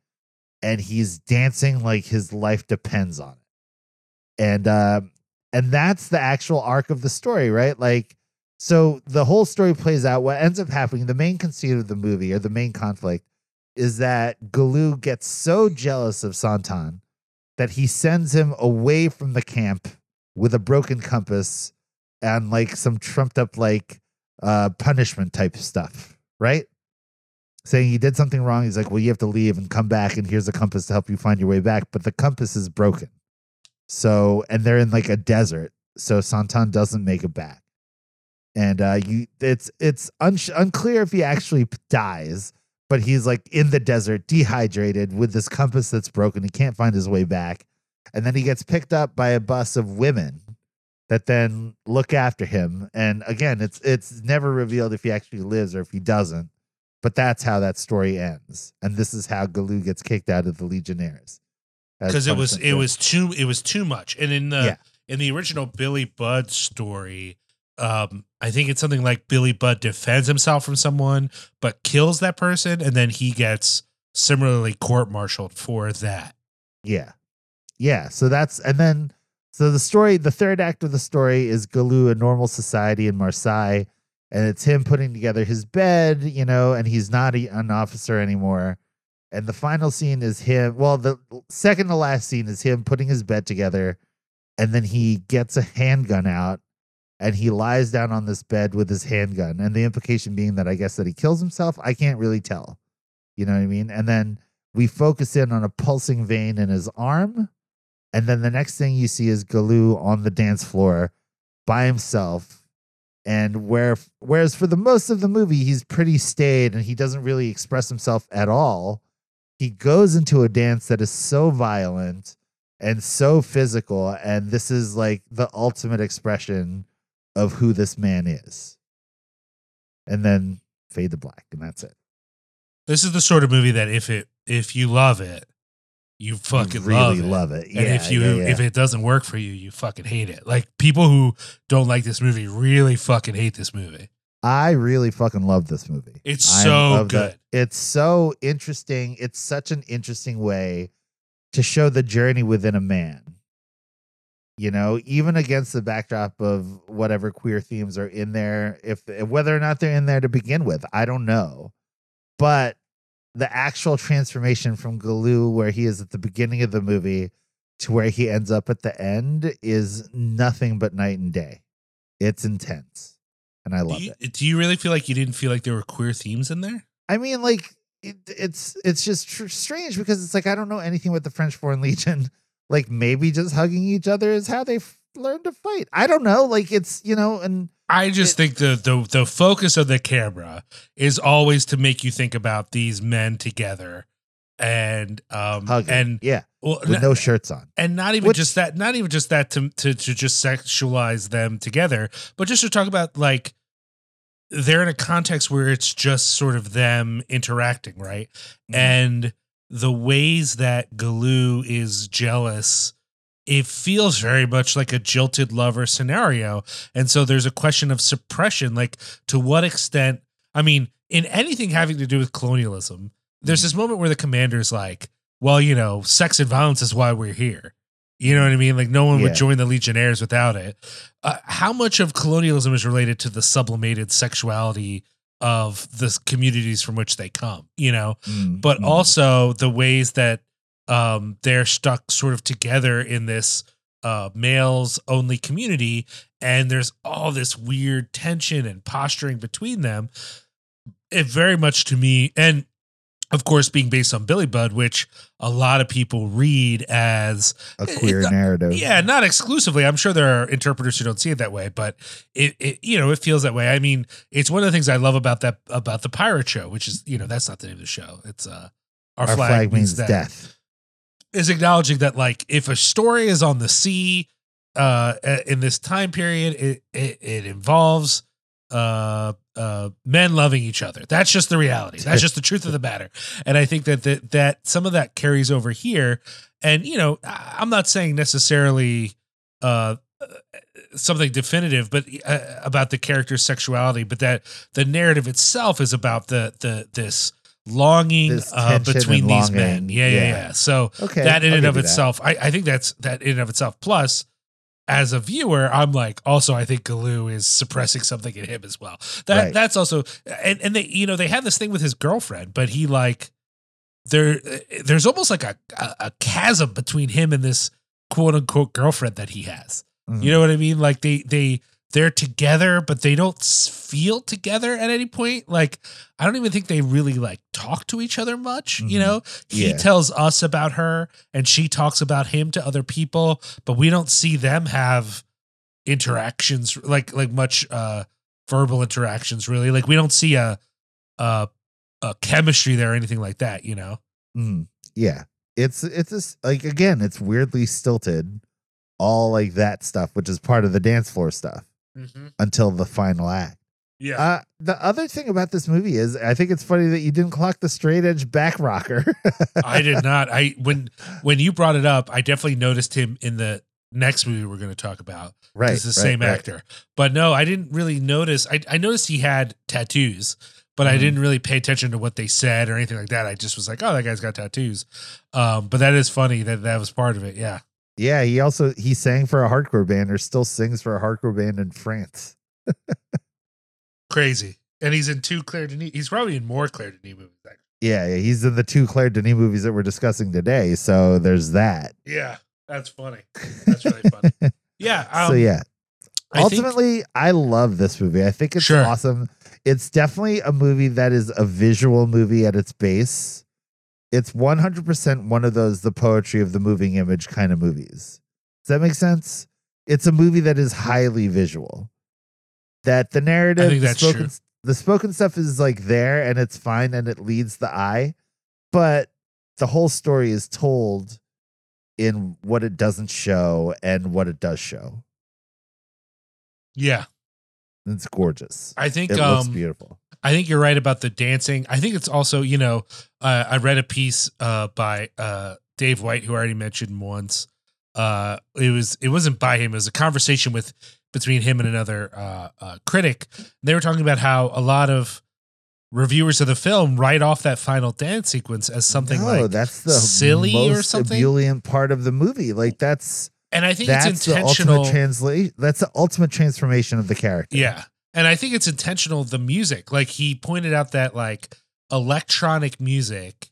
and he's dancing like his life depends on it. And um, and that's the actual arc of the story, right? Like, so the whole story plays out. What ends up happening, the main conceit of the movie or the main conflict, is that Galoo gets so jealous of Santan that he sends him away from the camp with a broken compass and like some trumped up like uh punishment type stuff, right? Saying he did something wrong. He's like, well, you have to leave and come back, and here's a compass to help you find your way back. But the compass is broken. So, and they're in like a desert. So Santan doesn't make it back. And uh you it's it's un- unclear if he actually dies, but he's like in the desert, dehydrated with this compass that's broken. He can't find his way back. And then he gets picked up by a bus of women that then look after him. And again, it's it's never revealed if he actually lives or if he doesn't. But that's how that story ends. And this is how Galoo gets kicked out of the Legionnaires. because it was it was too it was too much. And in the Yeah. in the original Billy Budd story, um, I think it's something like Billy Budd defends himself from someone but kills that person, and then he gets similarly court-martialed for that. Yeah. Yeah. So that's, and then, so the story, the third act of the story is Galoo, a normal society in Marseille. And it's him putting together his bed, you know, and he's not a, an officer anymore. And the final scene is him. Well, the second to last scene is him putting his bed together. And then he gets a handgun out and he lies down on this bed with his handgun. And the implication being that I guess that he kills himself. I can't really tell. You know what I mean? And then we focus in on a pulsing vein in his arm. And then the next thing you see is Galoo on the dance floor by himself. And where whereas for the most of the movie, he's pretty staid and he doesn't really express himself at all. He goes into a dance that is so violent and so physical. And this is like the ultimate expression of who this man is. And then fade to black, and that's it. This is the sort of movie that if it if you love it, you You fucking really love it. love it. Yeah, and if you yeah, yeah. if it doesn't work for you, you fucking hate it. Like people who don't like this movie really fucking hate this movie. I really fucking love this movie. It's I so good. It's so interesting. It's such an interesting way to show the journey within a man. You know, even against the backdrop of whatever queer themes are in there, if whether or not they're in there to begin with, I don't know. But the actual transformation from Galoo, where he is at the beginning of the movie, to where he ends up at the end, is nothing but night and day. It's intense, and I love Do you, it. do you really feel like you didn't feel like there were queer themes in there? I mean, like it, it's it's just tr- strange because it's like I don't know anything with the French Foreign Legion. Like maybe just hugging each other is how they f- learn to fight. I don't know. Like it's you know, and I just think the, the the focus of the camera is always to make you think about these men together and um hugging, and yeah, well, with no shirts on. and not even Which- just that not even just that to, to to just sexualize them together but just to talk about like they're in a context where it's just sort of them interacting right Mhm. and the ways that Galoo is jealous it feels very much like a jilted lover scenario. And so there's a question of suppression like to what extent i mean in anything having to do with colonialism there's this moment where the commander's like well you know sex and violence is why we're here. You know what i mean? Like no one Yeah. would join the legionnaires without it. Uh, how much of colonialism is related to the sublimated sexuality of the communities from which they come you know Mm, but mm. also the ways that um, they're stuck sort of together in this uh, males only community, and there's all this weird tension and posturing between them. It very much to me, and of course, being based on Billy Budd, which a lot of people read as a queer it's- narrative. yeah, not exclusively. I'm sure there are interpreters who don't see it that way, but it, it you know, it feels that way. I mean, it's one of the things I love about that about the pirate show, which is, you know, that's not the name of the show. It's uh our, flag, means death. Is acknowledging that like if a story is on the sea uh in this time period, it it, it involves uh uh men loving each other. That's just the reality. That's just the truth of the matter. And I think that that, that some of that carries over here. And you know, I'm not saying necessarily uh something definitive but uh, about the character's sexuality but that the narrative itself is about the the this longing This uh, between these longing. men yeah, yeah Yeah. yeah so Okay, that in I'll and of itself I, I think that's that in and of itself plus as a viewer i'm like also i think galoo is suppressing something in him as well that Right. that's also and, and they you know they have this thing with his girlfriend but he like there there's almost like a, a, chasm between him and this quote unquote girlfriend that he has Mhm. you know what I mean? Like they they they're together, but they don't feel together at any point. Like I don't even think they really like talk to each other much. You Mhm. know, he Yeah. tells us about her, and she talks about him to other people, but we don't see them have interactions like like much uh verbal interactions. Really, like we don't see a a a chemistry there or anything like that. You know? Mm, yeah, it's it's just like again, it's weirdly stilted, all like that stuff, which is part of the dance floor stuff until the final act. Yeah. Uh, the other thing about this movie is, I think it's funny that you didn't clock the straight edge back rocker. I did not. I when when you brought it up, I definitely noticed him in the next movie we're going to talk about. right, It's the right, same right. actor. But no, I didn't really notice. I, I noticed he had tattoos, but I Mhm. didn't really pay attention to what they said or anything like that. I just was like, oh, that guy's got tattoos. Um, but that is funny that that was part of it. Yeah. Yeah, he also he sang for a hardcore band, or still sings for a hardcore band in France. Crazy. And he's in two Claire Denis. He's probably in more Claire Denis movies. Actually. Yeah, yeah, he's in the two Claire Denis movies that we're discussing today. So there's that. Yeah. That's funny. That's really funny. Yeah. Um, so yeah, I think- ultimately, I love this movie. I think it's Sure. awesome. It's definitely a movie that is a visual movie at its base. It's 100% one of those the poetry of the moving image kind of movies. Does that make sense? It's a movie that is highly visual. That the narrative, the spoken, the spoken stuff is like there and it's fine and it leads the eye, but the whole story is told in what it doesn't show and what it does show. Yeah. It's gorgeous. I think It looks um beautiful. I think you're right about the dancing. I think it's also, you know, uh, I read a piece uh, by uh, Dave White, who I already mentioned once. Uh, it was it wasn't by him; it was a conversation with between him and another uh, uh, critic. They were talking about how a lot of reviewers of the film write off that final dance sequence as something no, like, that's the silly or most something? ebullient part of the movie. Like that's and I think that's it's the intentional. ultimate translation. That's the ultimate transformation of the character. Yeah. And I think it's intentional the music. Like he pointed out that like electronic music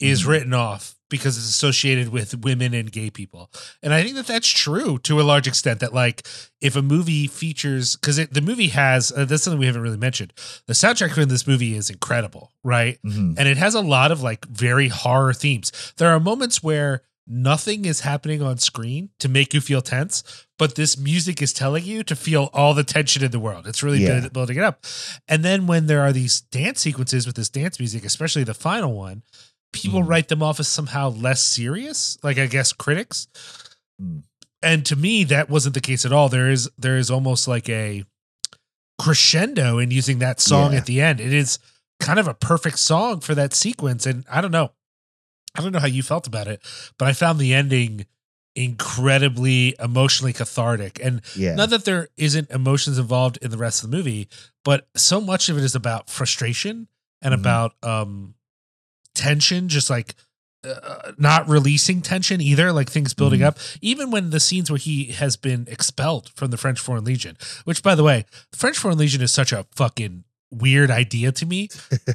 is Mhm. written off because it's associated with women and gay people. And I think that that's true to a large extent that like if a movie features cuz the movie has uh, that's something we haven't really mentioned. The soundtrack for this movie is incredible, right? Mhm. and it has a lot of like very horror themes. There are moments where nothing is happening on screen to make you feel tense, but this music is telling you to feel all the tension in the world. It's really Yeah. build- building it up. And then when there are these dance sequences with this dance music, especially the final one, people Mm. write them off as somehow less serious, like I guess critics. Mm. And to me, that wasn't the case at all. There is there is almost like a crescendo in using that song Yeah. at the end. It is kind of a perfect song for that sequence. And I don't know. I don't know how you felt about it, but I found the ending incredibly emotionally cathartic. And Yeah. not that there isn't emotions involved in the rest of the movie, but so much of it is about frustration and Mhm. about um tension, just like uh, not releasing tension either, like things building Mhm. up. Even when the scenes where he has been expelled from the French Foreign Legion, which by the way, the French Foreign Legion is such a fucking weird idea to me.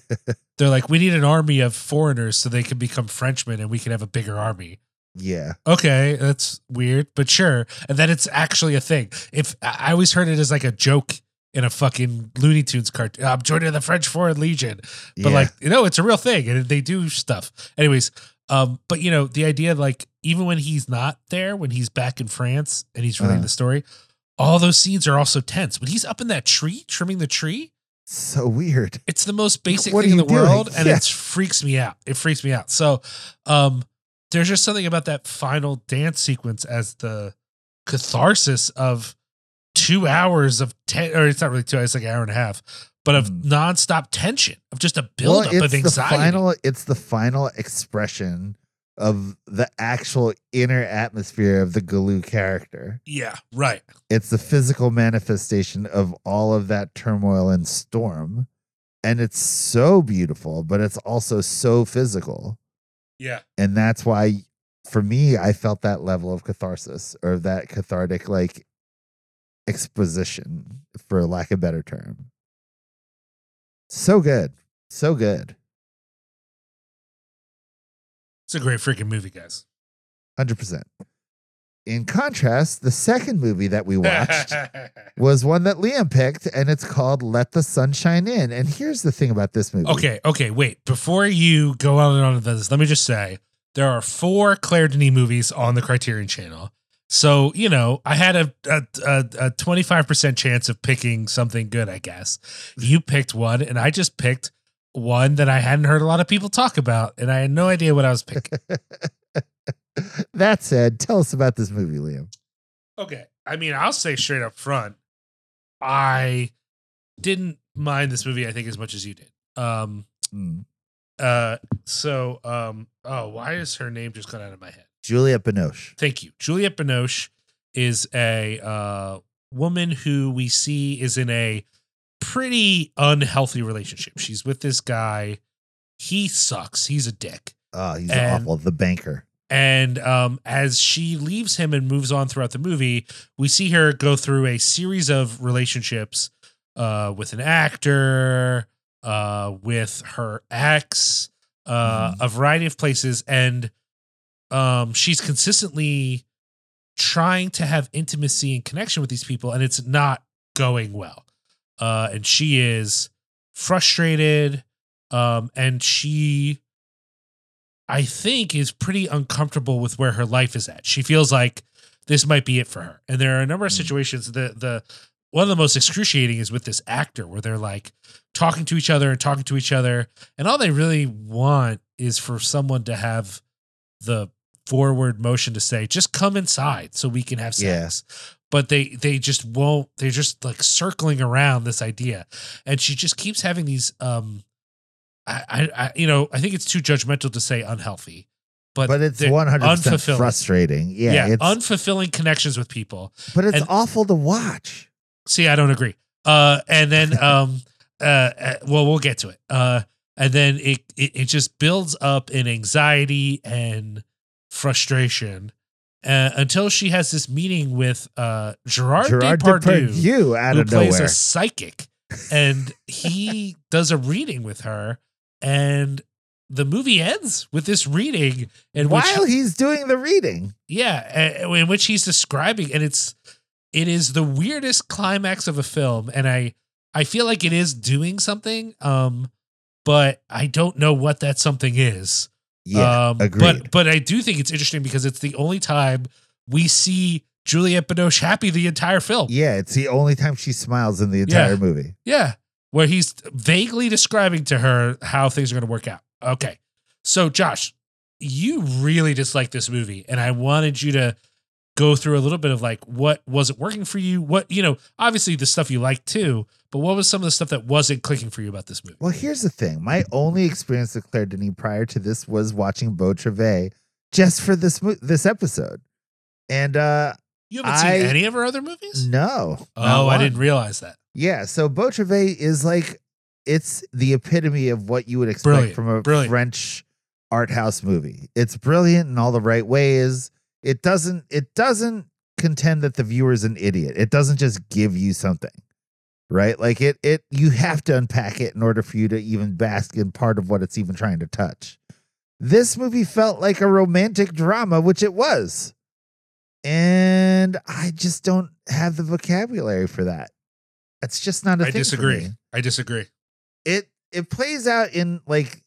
They're like, we need an army of foreigners so they can become Frenchmen and we can have a bigger army yeah. okay, that's weird, but sure. And then it's actually a thing. If I always heard it as like a joke in a fucking Looney Tunes cartoon, I'm joining the French Foreign Legion, but yeah. like you know, it's a real thing and they do stuff. Anyways, um, but you know, the idea like even when he's not there, when he's back in France and he's relating Uh-huh. the story, all those scenes are also tense. When he's up in that tree trimming the tree, so weird. it's the most basic What thing in the doing? world and Yeah. it freaks me out it freaks me out so um there's just something about that final dance sequence as the catharsis of two hours of ten or it's not really two hours it's like an hour and a half but of Mm. nonstop tension of just a buildup it's of anxiety The final, it's the final expression of the actual inner atmosphere of the Galoo character. yeah right It's the physical manifestation of all of that turmoil and storm. And it's so beautiful, but it's also so physical. yeah And that's why, for me, I felt that level of catharsis or that cathartic, like, exposition, for lack of a better term. So good. So good. It's a great freaking movie guys 100%. In contrast, the second movie that we watched was one that Liam picked, and it's called Let the Sunshine In. And here's the thing about this movie. okay okay wait before you go on and on with this let me just say there are four claire denis movies on the criterion channel so you know i had a, a, a, a 25% chance of picking something good i guess you picked one and i just picked one that i hadn't heard a lot of people talk about and i had no idea what i was picking that said, tell us about this movie, Liam. okay i mean i'll say straight up front i didn't mind this movie i think as much as you did um Mm. uh so um oh why is her name just gone out of my head Juliette Binoche. Thank you. Juliette Binoche is a uh, woman who we see is in a pretty unhealthy relationship. She's with this guy. He sucks. He's a dick. Oh, he's And- awful. The banker. And um, as she leaves him and moves on throughout the movie, we see her go through a series of relationships uh, with an actor, uh, with her ex, uh, a variety of places, and um, she's consistently trying to have intimacy and connection with these people, and it's not going well. Uh, and she is frustrated, um, and she I think is pretty uncomfortable with where her life is at. She feels like this might be it for her. And there are a number of Mm. situations the the one of the most excruciating is with this actor where they're like talking to each other and talking to each other and all they really want is for someone to have the forward motion to say, just come inside so we can have sex. But they they just won't. They're just like circling around this idea, and she just keeps having these. um I, I, you know, I think it's too judgmental to say unhealthy, but but it's one hundred percent unfulfilling. frustrating. Yeah, Yeah, it's unfulfilling connections with people. but it's and- awful to watch. See, I don't agree. Uh, and then, um, uh, uh, well, we'll get to it. Uh, and then it, it it just builds up in anxiety and frustration uh, until she has this meeting with uh Gerard, Gerard Depardieu, Depardieu out who of plays nowhere. a psychic, and he does a reading with her, and the movie ends with this reading in which While he's doing the reading, yeah, in which he's describing, and it's it is the weirdest climax of a film, and I I feel like it is doing something, um, but I don't know what that something is. Yeah, um, agreed. But but I do think it's interesting because it's the only time we see Juliette Binoche happy the entire film. yeah, it's the only time she smiles in the entire movie. Yeah, where he's vaguely describing to her how things are going to work out. Okay. So, Josh, you really dislike this movie, and I wanted you to go through a little bit of like what wasn't working for you. What, you know, obviously the stuff you liked too, but what was some of the stuff that wasn't clicking for you about this movie? Well, here's the thing: my only experience with Claire Denis prior to this was watching Beau Travail just for this mo- this episode, and uh You haven't I- seen any of her other movies? no, Oh, I didn't realize that. Yeah, so Beau Travail is like it's the epitome of what you would expect Brilliant, from a brilliant. French art house movie. It's brilliant in all the right ways. It doesn't it doesn't contend that the viewer is an idiot. It doesn't just give you something. Right? Like it it you have to unpack it in order for you to even bask in part of what it's even trying to touch. This movie felt like a romantic drama, which it was. And I just don't have the vocabulary for that. It's just not a I disagree. I disagree. It it plays out in like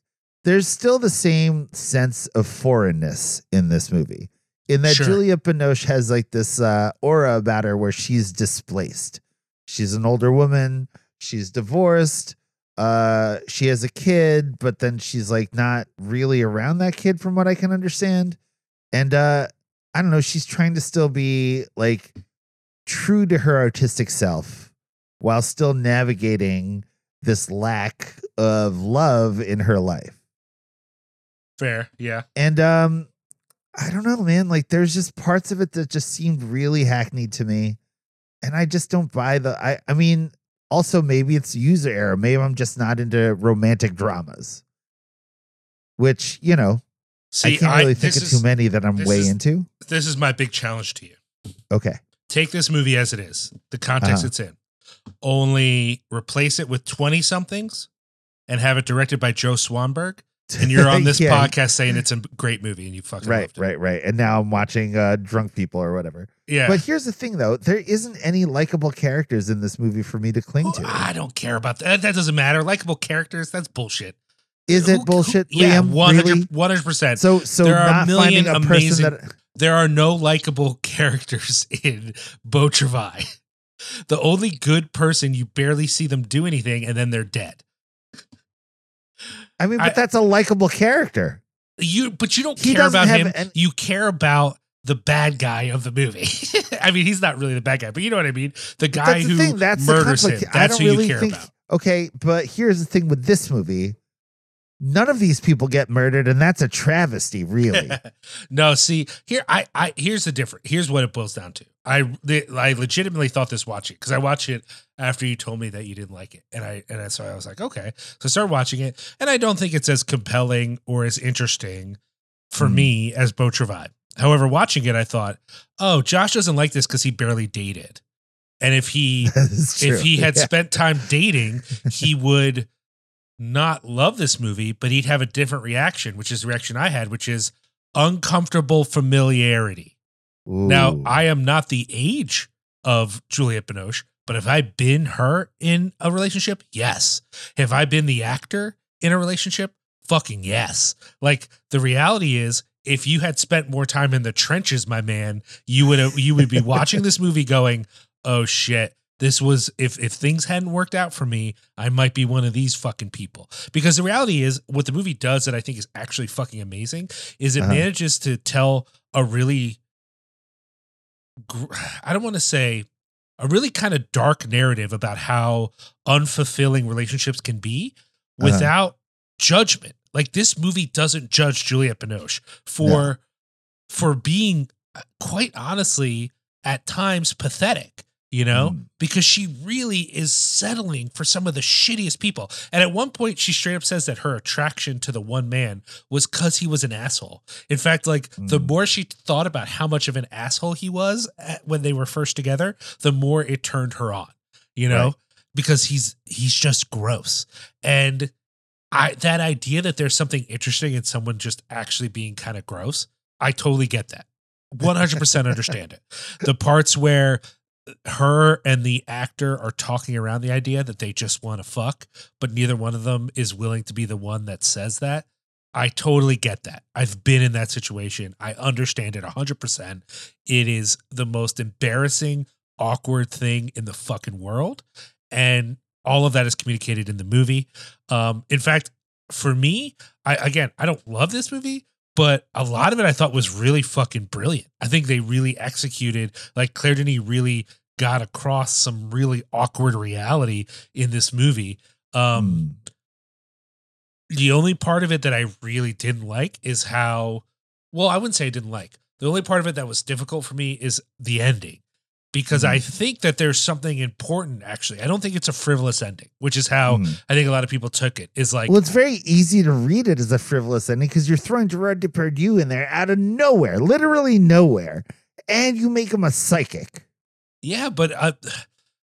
there's still the same sense of foreignness in this movie. In that Sure. Julia Binoche has like this uh, aura about her where she's displaced. She's an older woman. She's divorced. Uh, she has a kid, but then she's like not really around that kid, from what I can understand. And uh, I don't know. She's trying to still be like true to her artistic self while still navigating this lack of love in her life. Fair. Yeah. And um I don't know, man, like there's just parts of it that just seemed really hackneyed to me. And I just don't buy the I I mean, also maybe it's user error. Maybe I'm just not into romantic dramas. Which, you know, See, I can't really think of is, too many that I'm way is- into. This is my big challenge to you. Okay. take this movie as it is, the context Uh-huh. it's in, only replace it with 20 somethings and have it directed by Joe Swanberg. And you're on this Yeah, podcast saying it's a great movie and you fucking Right, loved it. right, right. And now I'm watching uh drunk people or whatever. Yeah. But here's the thing though, there isn't any likable characters in this movie for me to cling Who- to. I don't care about that. That doesn't matter. Likable characters, that's bullshit. Is it who- bullshit, yeah, Liam? 100, Really? 100%. So so There are a million amazing- that there are no likable characters in Beau Travail. The only good person, you barely see them do anything and then they're dead. I mean, but I- that's a likable character. You, but you don't He care about him. you care about the bad guy of the movie. I mean, he's not really the bad guy, but you know what I mean. The guy that's who the thing. That's murders the him. That's I don't who really you care think. about. Okay, but here's the thing with this movie: none of these people get murdered, and that's a travesty. Really, no, see here, I, I here's the difference. Here's what it boils down to. I, I legitimately thought this watching because I watched it after you told me that you didn't like it, and I and so I was like, okay. So I started watching it, and I don't think it's as compelling or as interesting for Mhm. me as Beau Travail. However, watching it, I thought, oh, Josh doesn't like this because he barely dated, and if he that is true. if he had Yeah. spent time dating, he would not love this movie, but he'd have a different reaction, which is the reaction I had, which is uncomfortable familiarity. Now, I am not the age of Juliette Binoche, but have I been her in a relationship? Yes. Have I been the actor in a relationship? Fucking yes. Like the reality is, if you had spent more time in the trenches, my man, you would you would be watching this movie going, "Oh shit, This was if if things hadn't worked out for me, I might be one of these fucking people. Because the reality is, what the movie does that I think is actually fucking amazing is it Uh-huh. manages to tell a really, I don't want to say a really kind of dark narrative about how unfulfilling relationships can be Uh-huh. without judgment. Like this movie doesn't judge Juliette Binoche for for being uh, quite honestly at times pathetic, you know, Mm. because she really is settling for some of the shittiest people. And at one point she straight up says that her attraction to the one man was cuz he was an asshole. In fact, like the Mm. more she thought about how much of an asshole he was at, when they were first together, the more it turned her on, you know, Right. because he's he's just gross. And I that idea that there's something interesting in someone just actually being kind of gross, I totally get that. 100% understand it. The parts where her and the actor are talking around the idea that they just want to fuck, but neither one of them is willing to be the one that says that. I totally get that. I've been in that situation. I understand it 100%. It is the most embarrassing, awkward thing in the fucking world. And all of that is communicated in the movie. Um, in fact, for me, I again, I don't love this movie, but a lot of it I thought was really fucking brilliant. I think they really executed, like Claire Denis really got across some really awkward reality in this movie. Um, Mm. the only part of it that I really didn't like is how, well, I wouldn't say I didn't like. The only part of it that was difficult for me is the ending because I think that there's something important actually. I don't think it's a frivolous ending, which is how Mm. I think a lot of people took it. Is like, well, it's very easy to read it as a frivolous ending because you're throwing Gerard Depardieu in there out of nowhere, literally nowhere, and you make him a psychic. yeah, but uh,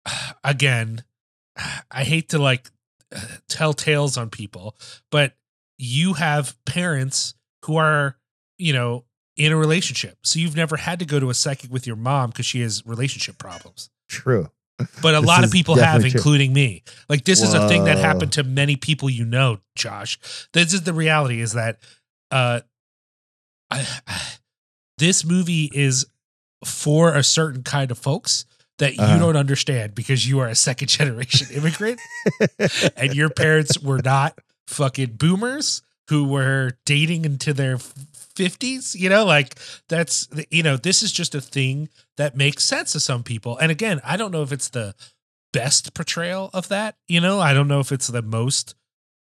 again, I hate to like tell tales on people, but you have parents who are, you know, in a relationship. So you've never had to go to a psychic with your mom because she has relationship problems. True. But a This lot of people have, true. including me. Like this is a thing that happened to many people you know, Josh. This is the reality is that uh I, this movie is for a certain kind of folks that you Uh-huh. don't understand because you are a second generation immigrant and your parents were not fucking boomers who were dating into their 50s you know like that's you know this is just a thing that makes sense to some people and again i don't know if it's the best portrayal of that you know i don't know if it's the most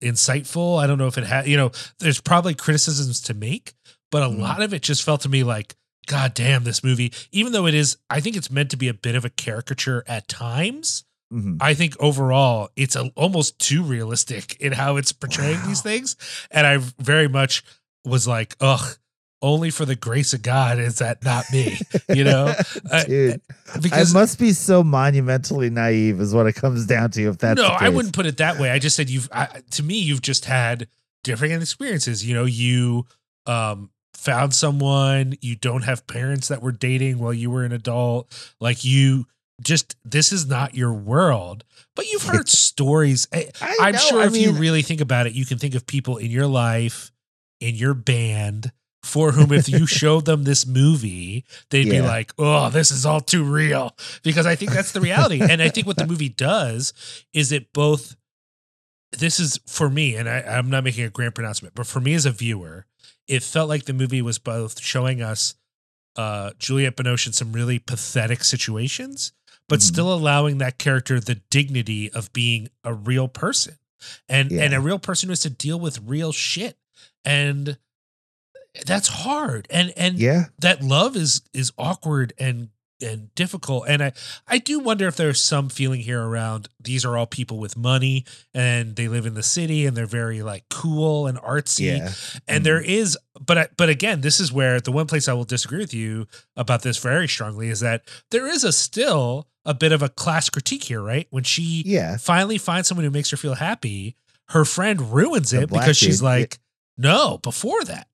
insightful i don't know if it had you know there's probably criticisms to make but a Mhm. lot of it just felt to me like god damn this movie even though it is i think it's meant to be a bit of a caricature at times Mhm. I think overall it's a, almost too realistic in how it's portraying Wow. these things, and I very much was like, ugh. Only for the grace of God is that not me, you know? I- Dude, because I must be so monumentally naive, is what it comes down to. If that's no, I wouldn't put it that way. I just said you've. I, to me, you've just had different experiences. You know, you um found someone. You don't have parents that were dating while you were an adult. Like you, just this is not your world. But you've heard stories. I, I I'm know, sure I if you really think about it, you can think of people in your life, in your band, for whom if you showed them this movie, they'd be like, "Oh, this is all too real." Because I think that's the reality, and I think what the movie does is it both. This is for me, and I, I'm not making a grand pronouncement, but for me as a viewer, it felt like the movie was both showing us uh, Juliette Binoche in some really pathetic situations, but Mhm. still allowing that character the dignity of being a real person and Yeah. and a real person who has to deal with real shit and that's hard and and Yeah. that love is is awkward and and difficult and i i do wonder if there's some feeling here around these are all people with money and they live in the city and they're very like cool and artsy Yeah. and there mm-hmm. is but I, but again this is where the one place i will disagree with you about this very strongly is that there is a still a bit of a class critique here right when she Yeah. finally finds someone who makes her feel happy her friend ruins it because she's dude, like no before that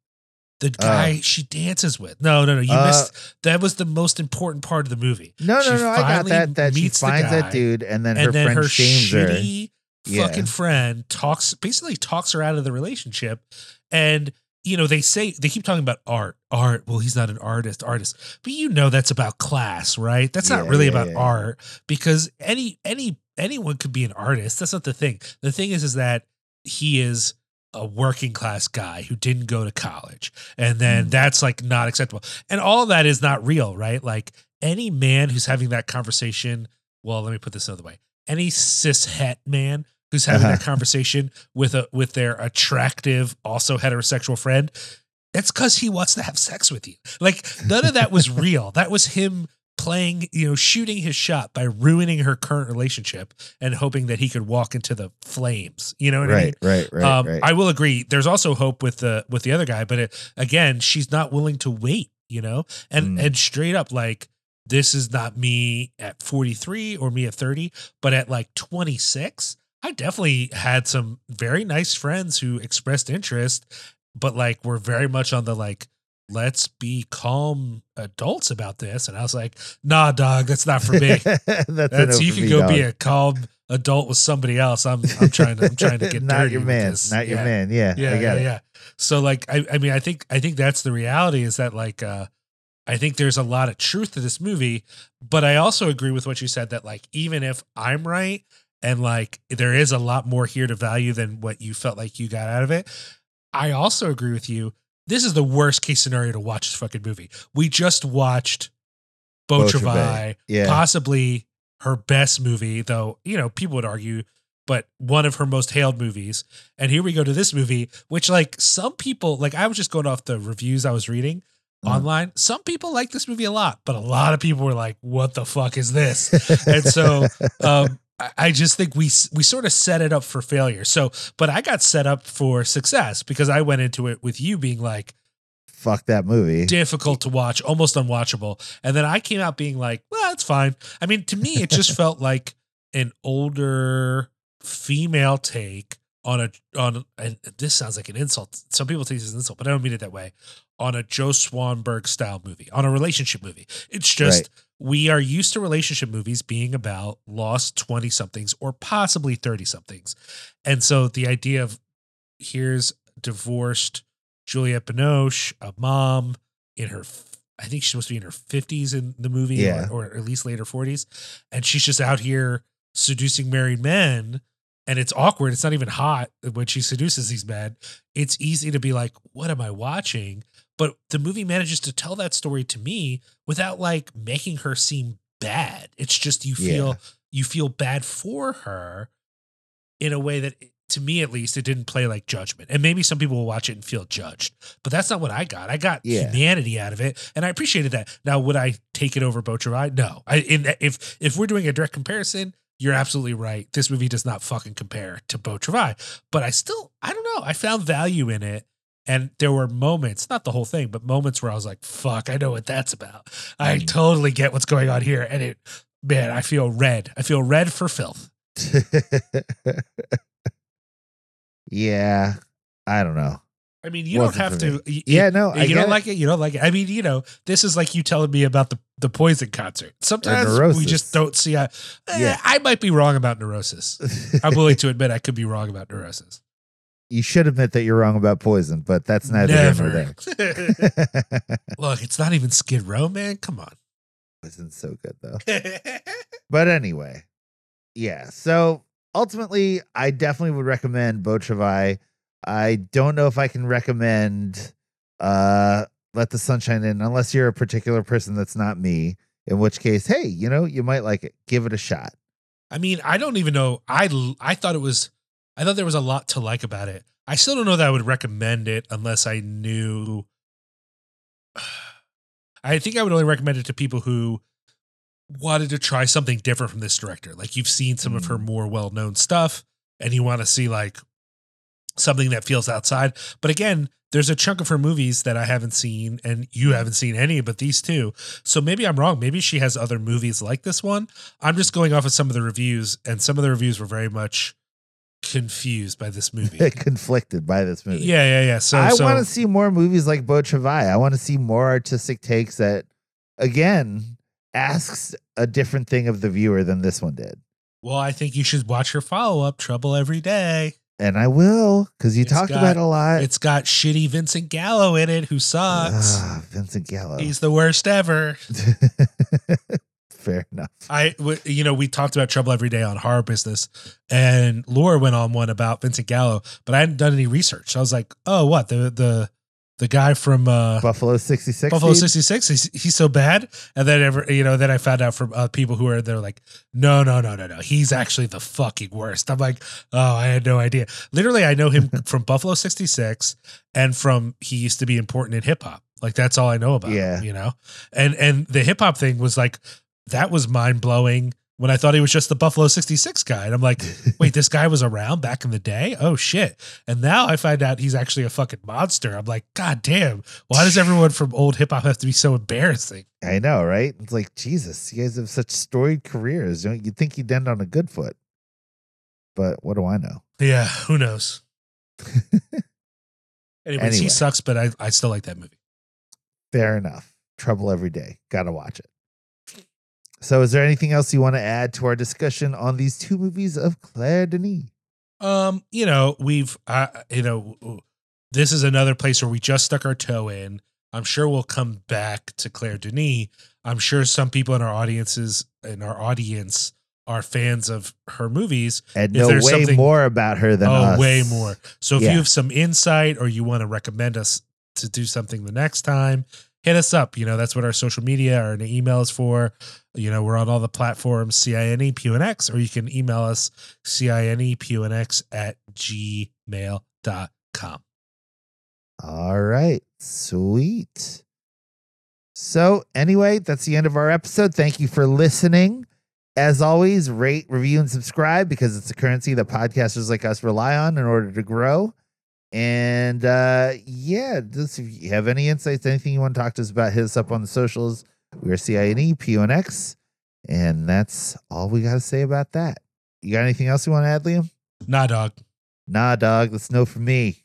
the guy she dances with no no no you Uh, missed that was the most important part of the movie No, She no, no. I got that. That she finds guy, that dude, and then and her then friend her shames her. shitty Yeah. fucking friend talks basically talks her out of the relationship and you know, they say they keep talking about art, art. Well, he's not an artist, artist, but you know that's about class, right? That's not really yeah, about yeah, yeah. art because any any anyone could be an artist. That's not the thing. The thing is, is that he is a working class guy who didn't go to college, and then Mm. that's like not acceptable. And all of that is not real, right? Like any man who's having that conversation. Well, let me put this another way. Any cis het man who's having Uh-huh. that conversation with a with their attractive, also heterosexual friend, that's because he wants to have sex with you. Like none of that was real. That was him playing, you know, shooting his shot by ruining her current relationship and hoping that he could walk into the flames. You know what I mean? Right, right, right, um, right. I will agree. There's also hope with the with the other guy, but it, again, she's not willing to wait. You know, and Mm. and straight up, like this is not me at 43 or me at 30, but at like 26, I definitely had some very nice friends who expressed interest, but like were very much on the like. Let's be calm adults about this, and I was like, "Nah, dog, that's not for me. that's, That's you can can go be a calm adult with somebody else. I'm I'm trying to I'm trying to get not your man, not your Yeah. man. Yeah, Yeah, yeah, yeah. So like I I mean I think I think that's the reality is that like uh I think there's a lot of truth to this movie, but I also agree with what you said that like even if I'm right and like there is a lot more here to value than what you felt like you got out of it, I also agree with you. This is the worst case scenario to watch this fucking movie. We just watched Beau Beau Travail, Travail, yeah. possibly her best movie, though, you know, people would argue, but one of her most hailed movies. And here we go to this movie, which like some people, like I was just going off the reviews I was reading Mhm. online. Some people like this movie a lot, but a lot of people were like, what the fuck is this? and so um, I- just think we we sort of set it up for failure. So, but I got set up for success because I went into it with you being like Fuck that movie. difficult to watch, almost unwatchable, and then I came out being like, well, it's fine. I mean, to me, it just felt like an older female take on a on and this sounds like an insult. Some people think it's an insult, but I don't mean it that way. On a Joe Swanberg style movie, on a relationship movie. It's just Right. we are used to relationship movies being about lost 20 somethings or possibly 30 somethings. And so the idea of here's divorced Juliette Binoche, a mom in her I think she's supposed to be in her 50s in the movie Yeah. or, or at least later 40s. And she's just out here seducing married men. And it's awkward. It's not even hot when she seduces these men. It's easy to be like, what am I watching? But the movie manages to tell that story to me without like making her seem bad. It's just you feel Yeah. you feel bad for her in a way that to me at least it didn't play like judgment. And maybe some people will watch it and feel judged. But that's not what I got. I got Yeah. humanity out of it and I appreciated that. Now would I take it over Travail? No. I in if if we're doing a direct comparison, you're absolutely right. This movie does not fucking compare to Beau Travail. But I still I don't know. I found value in it. And there were moments, not the whole thing, but moments where I was like, fuck, I know what that's about. I Mm. totally get what's going on here. And it, man, I feel red. I feel red for filth. yeah, I don't know. I mean, you don't have to. me. y- Yeah, no, I you don't it. like it. You don't like it. I mean, you know, this is like you telling me about the the Poison concert. Sometimes we just don't see. A, eh, Yeah. I might be wrong about neurosis. I'm willing to admit I could be wrong about neurosis. you should admit that you're wrong about poison, but that's neither here nor Never. there. Look, it's not even Skid Row, man. Come on. Poison's so good though. But anyway, yeah. So ultimately, I definitely would recommend Travail. I don't know if I can recommend uh Let the Sunshine In unless you're a particular person that's not me. In which case, hey, you know, you might like it. Give it a shot. I mean, I don't even know. I I thought it was. I thought there was a lot to like about it. I still don't know that I would recommend it unless I knew. I think I would only recommend it to people who wanted to try something different from this director. Like you've seen some of her Mm. more well known stuff, and you want to see like something that feels outside. But again, there's a chunk of her movies that I haven't seen, and you haven't seen any but these two. So maybe I'm wrong. Maybe she has other movies like this one. I'm just going off of some of the reviews, and some of the reviews were very much confused by this movie. Conflicted by this movie. yeah, yeah, yeah. So I so, want to see more movies like Beau Travail. I want to see more artistic takes that, again, asks a different thing of the viewer than this one did. well, I think you should watch her follow up, Trouble Every Day. And I will because you It's talked got- about it a lot. It's got shitty Vincent Gallo in it, who sucks. Ah, Vincent Gallo. He's the worst ever. Fair enough. I, w- you know, we talked about Trouble Every Day on Horror Business, and Laura went on one about Vincent Gallo, but I hadn't done any research. So I was like, oh, what the the the guy from uh, Buffalo 66. Buffalo sixty six? He's, he's so bad, and then ever, you know, then I found out from uh, people who are they're like, no, no, no, no, no, he's actually the fucking worst. I'm like, oh, I had no idea. Literally, I know him from Buffalo sixty six, and from he used to be important in hip hop. Like that's all I know about. Yeah. him, you know, and and the hip hop thing was like that was mind blowing when I thought he was just the Buffalo 66 guy. And I'm like, wait, this guy was around back in the day? Oh shit. And now I find out he's actually a fucking monster. I'm like, God damn, why does everyone from old hip hop have to be so embarrassing? I know, right? It's like Jesus. You guys have such storied careers. Don't you think you'd end on a good foot? But what do I know? Yeah, who knows? Anyways, Anyway. he sucks, but I, I still like that movie. Fair enough. Trouble every day. Gotta watch it. So, is there anything else you want to add to our discussion on these two movies of Claire Denis? Um, you know, we've uh, you know, this is another place where we just stuck our toe in. I'm sure we'll come back to Claire Denis. I'm sure some people in our audiences in our audience are fans of her movies. And know way more about her than oh, us. way more. So if Yeah. you have some insight or you want to recommend us to do something the next time, hit us up. You know, that's what our social media or an email is for. You know, we're on all the platforms, CINE, PUNX, or you can email us, CINE, PUNX at gmail.com. All right. Sweet. So, anyway, that's the end of our episode. Thank you for listening. As always, rate, review, and subscribe because it's a currency that podcasters like us rely on in order to grow. And uh yeah, just if you have any insights, anything you want to talk to us about, hit us up on the socials. We're CINE, PUNX. And that's all we got to say about that. You got anything else you want to add, Liam? Nah, dog. Nah, dog. That's no for me.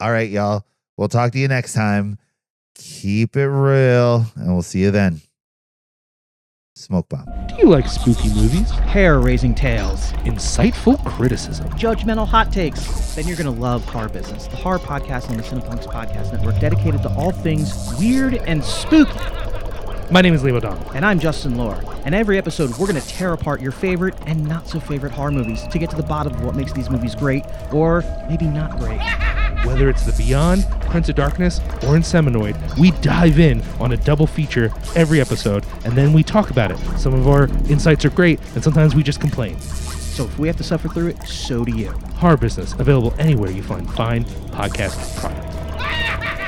All right, y'all. We'll talk to you next time. Keep it real, and we'll see you then. Smoke bomb. Do you like spooky movies? hair raising tales, Insightful criticism? judgmental hot takes, then you're going to love Horror Business, the horror podcast on the Cinepunx Podcast Network dedicated to all things weird and spooky. My name is Leo O'Donnell. And I'm Justin Lohr. And every episode, we're going to tear apart your favorite and not so favorite horror movies to get to the bottom of what makes these movies great or maybe not great. Whether it's The Beyond, Prince of Darkness, or Inseminoid, we dive in on a double feature every episode, and then we talk about it. Some of our insights are great, and sometimes we just complain. So if we have to suffer through it, so do you. Horror Business, available anywhere you find fine podcast products.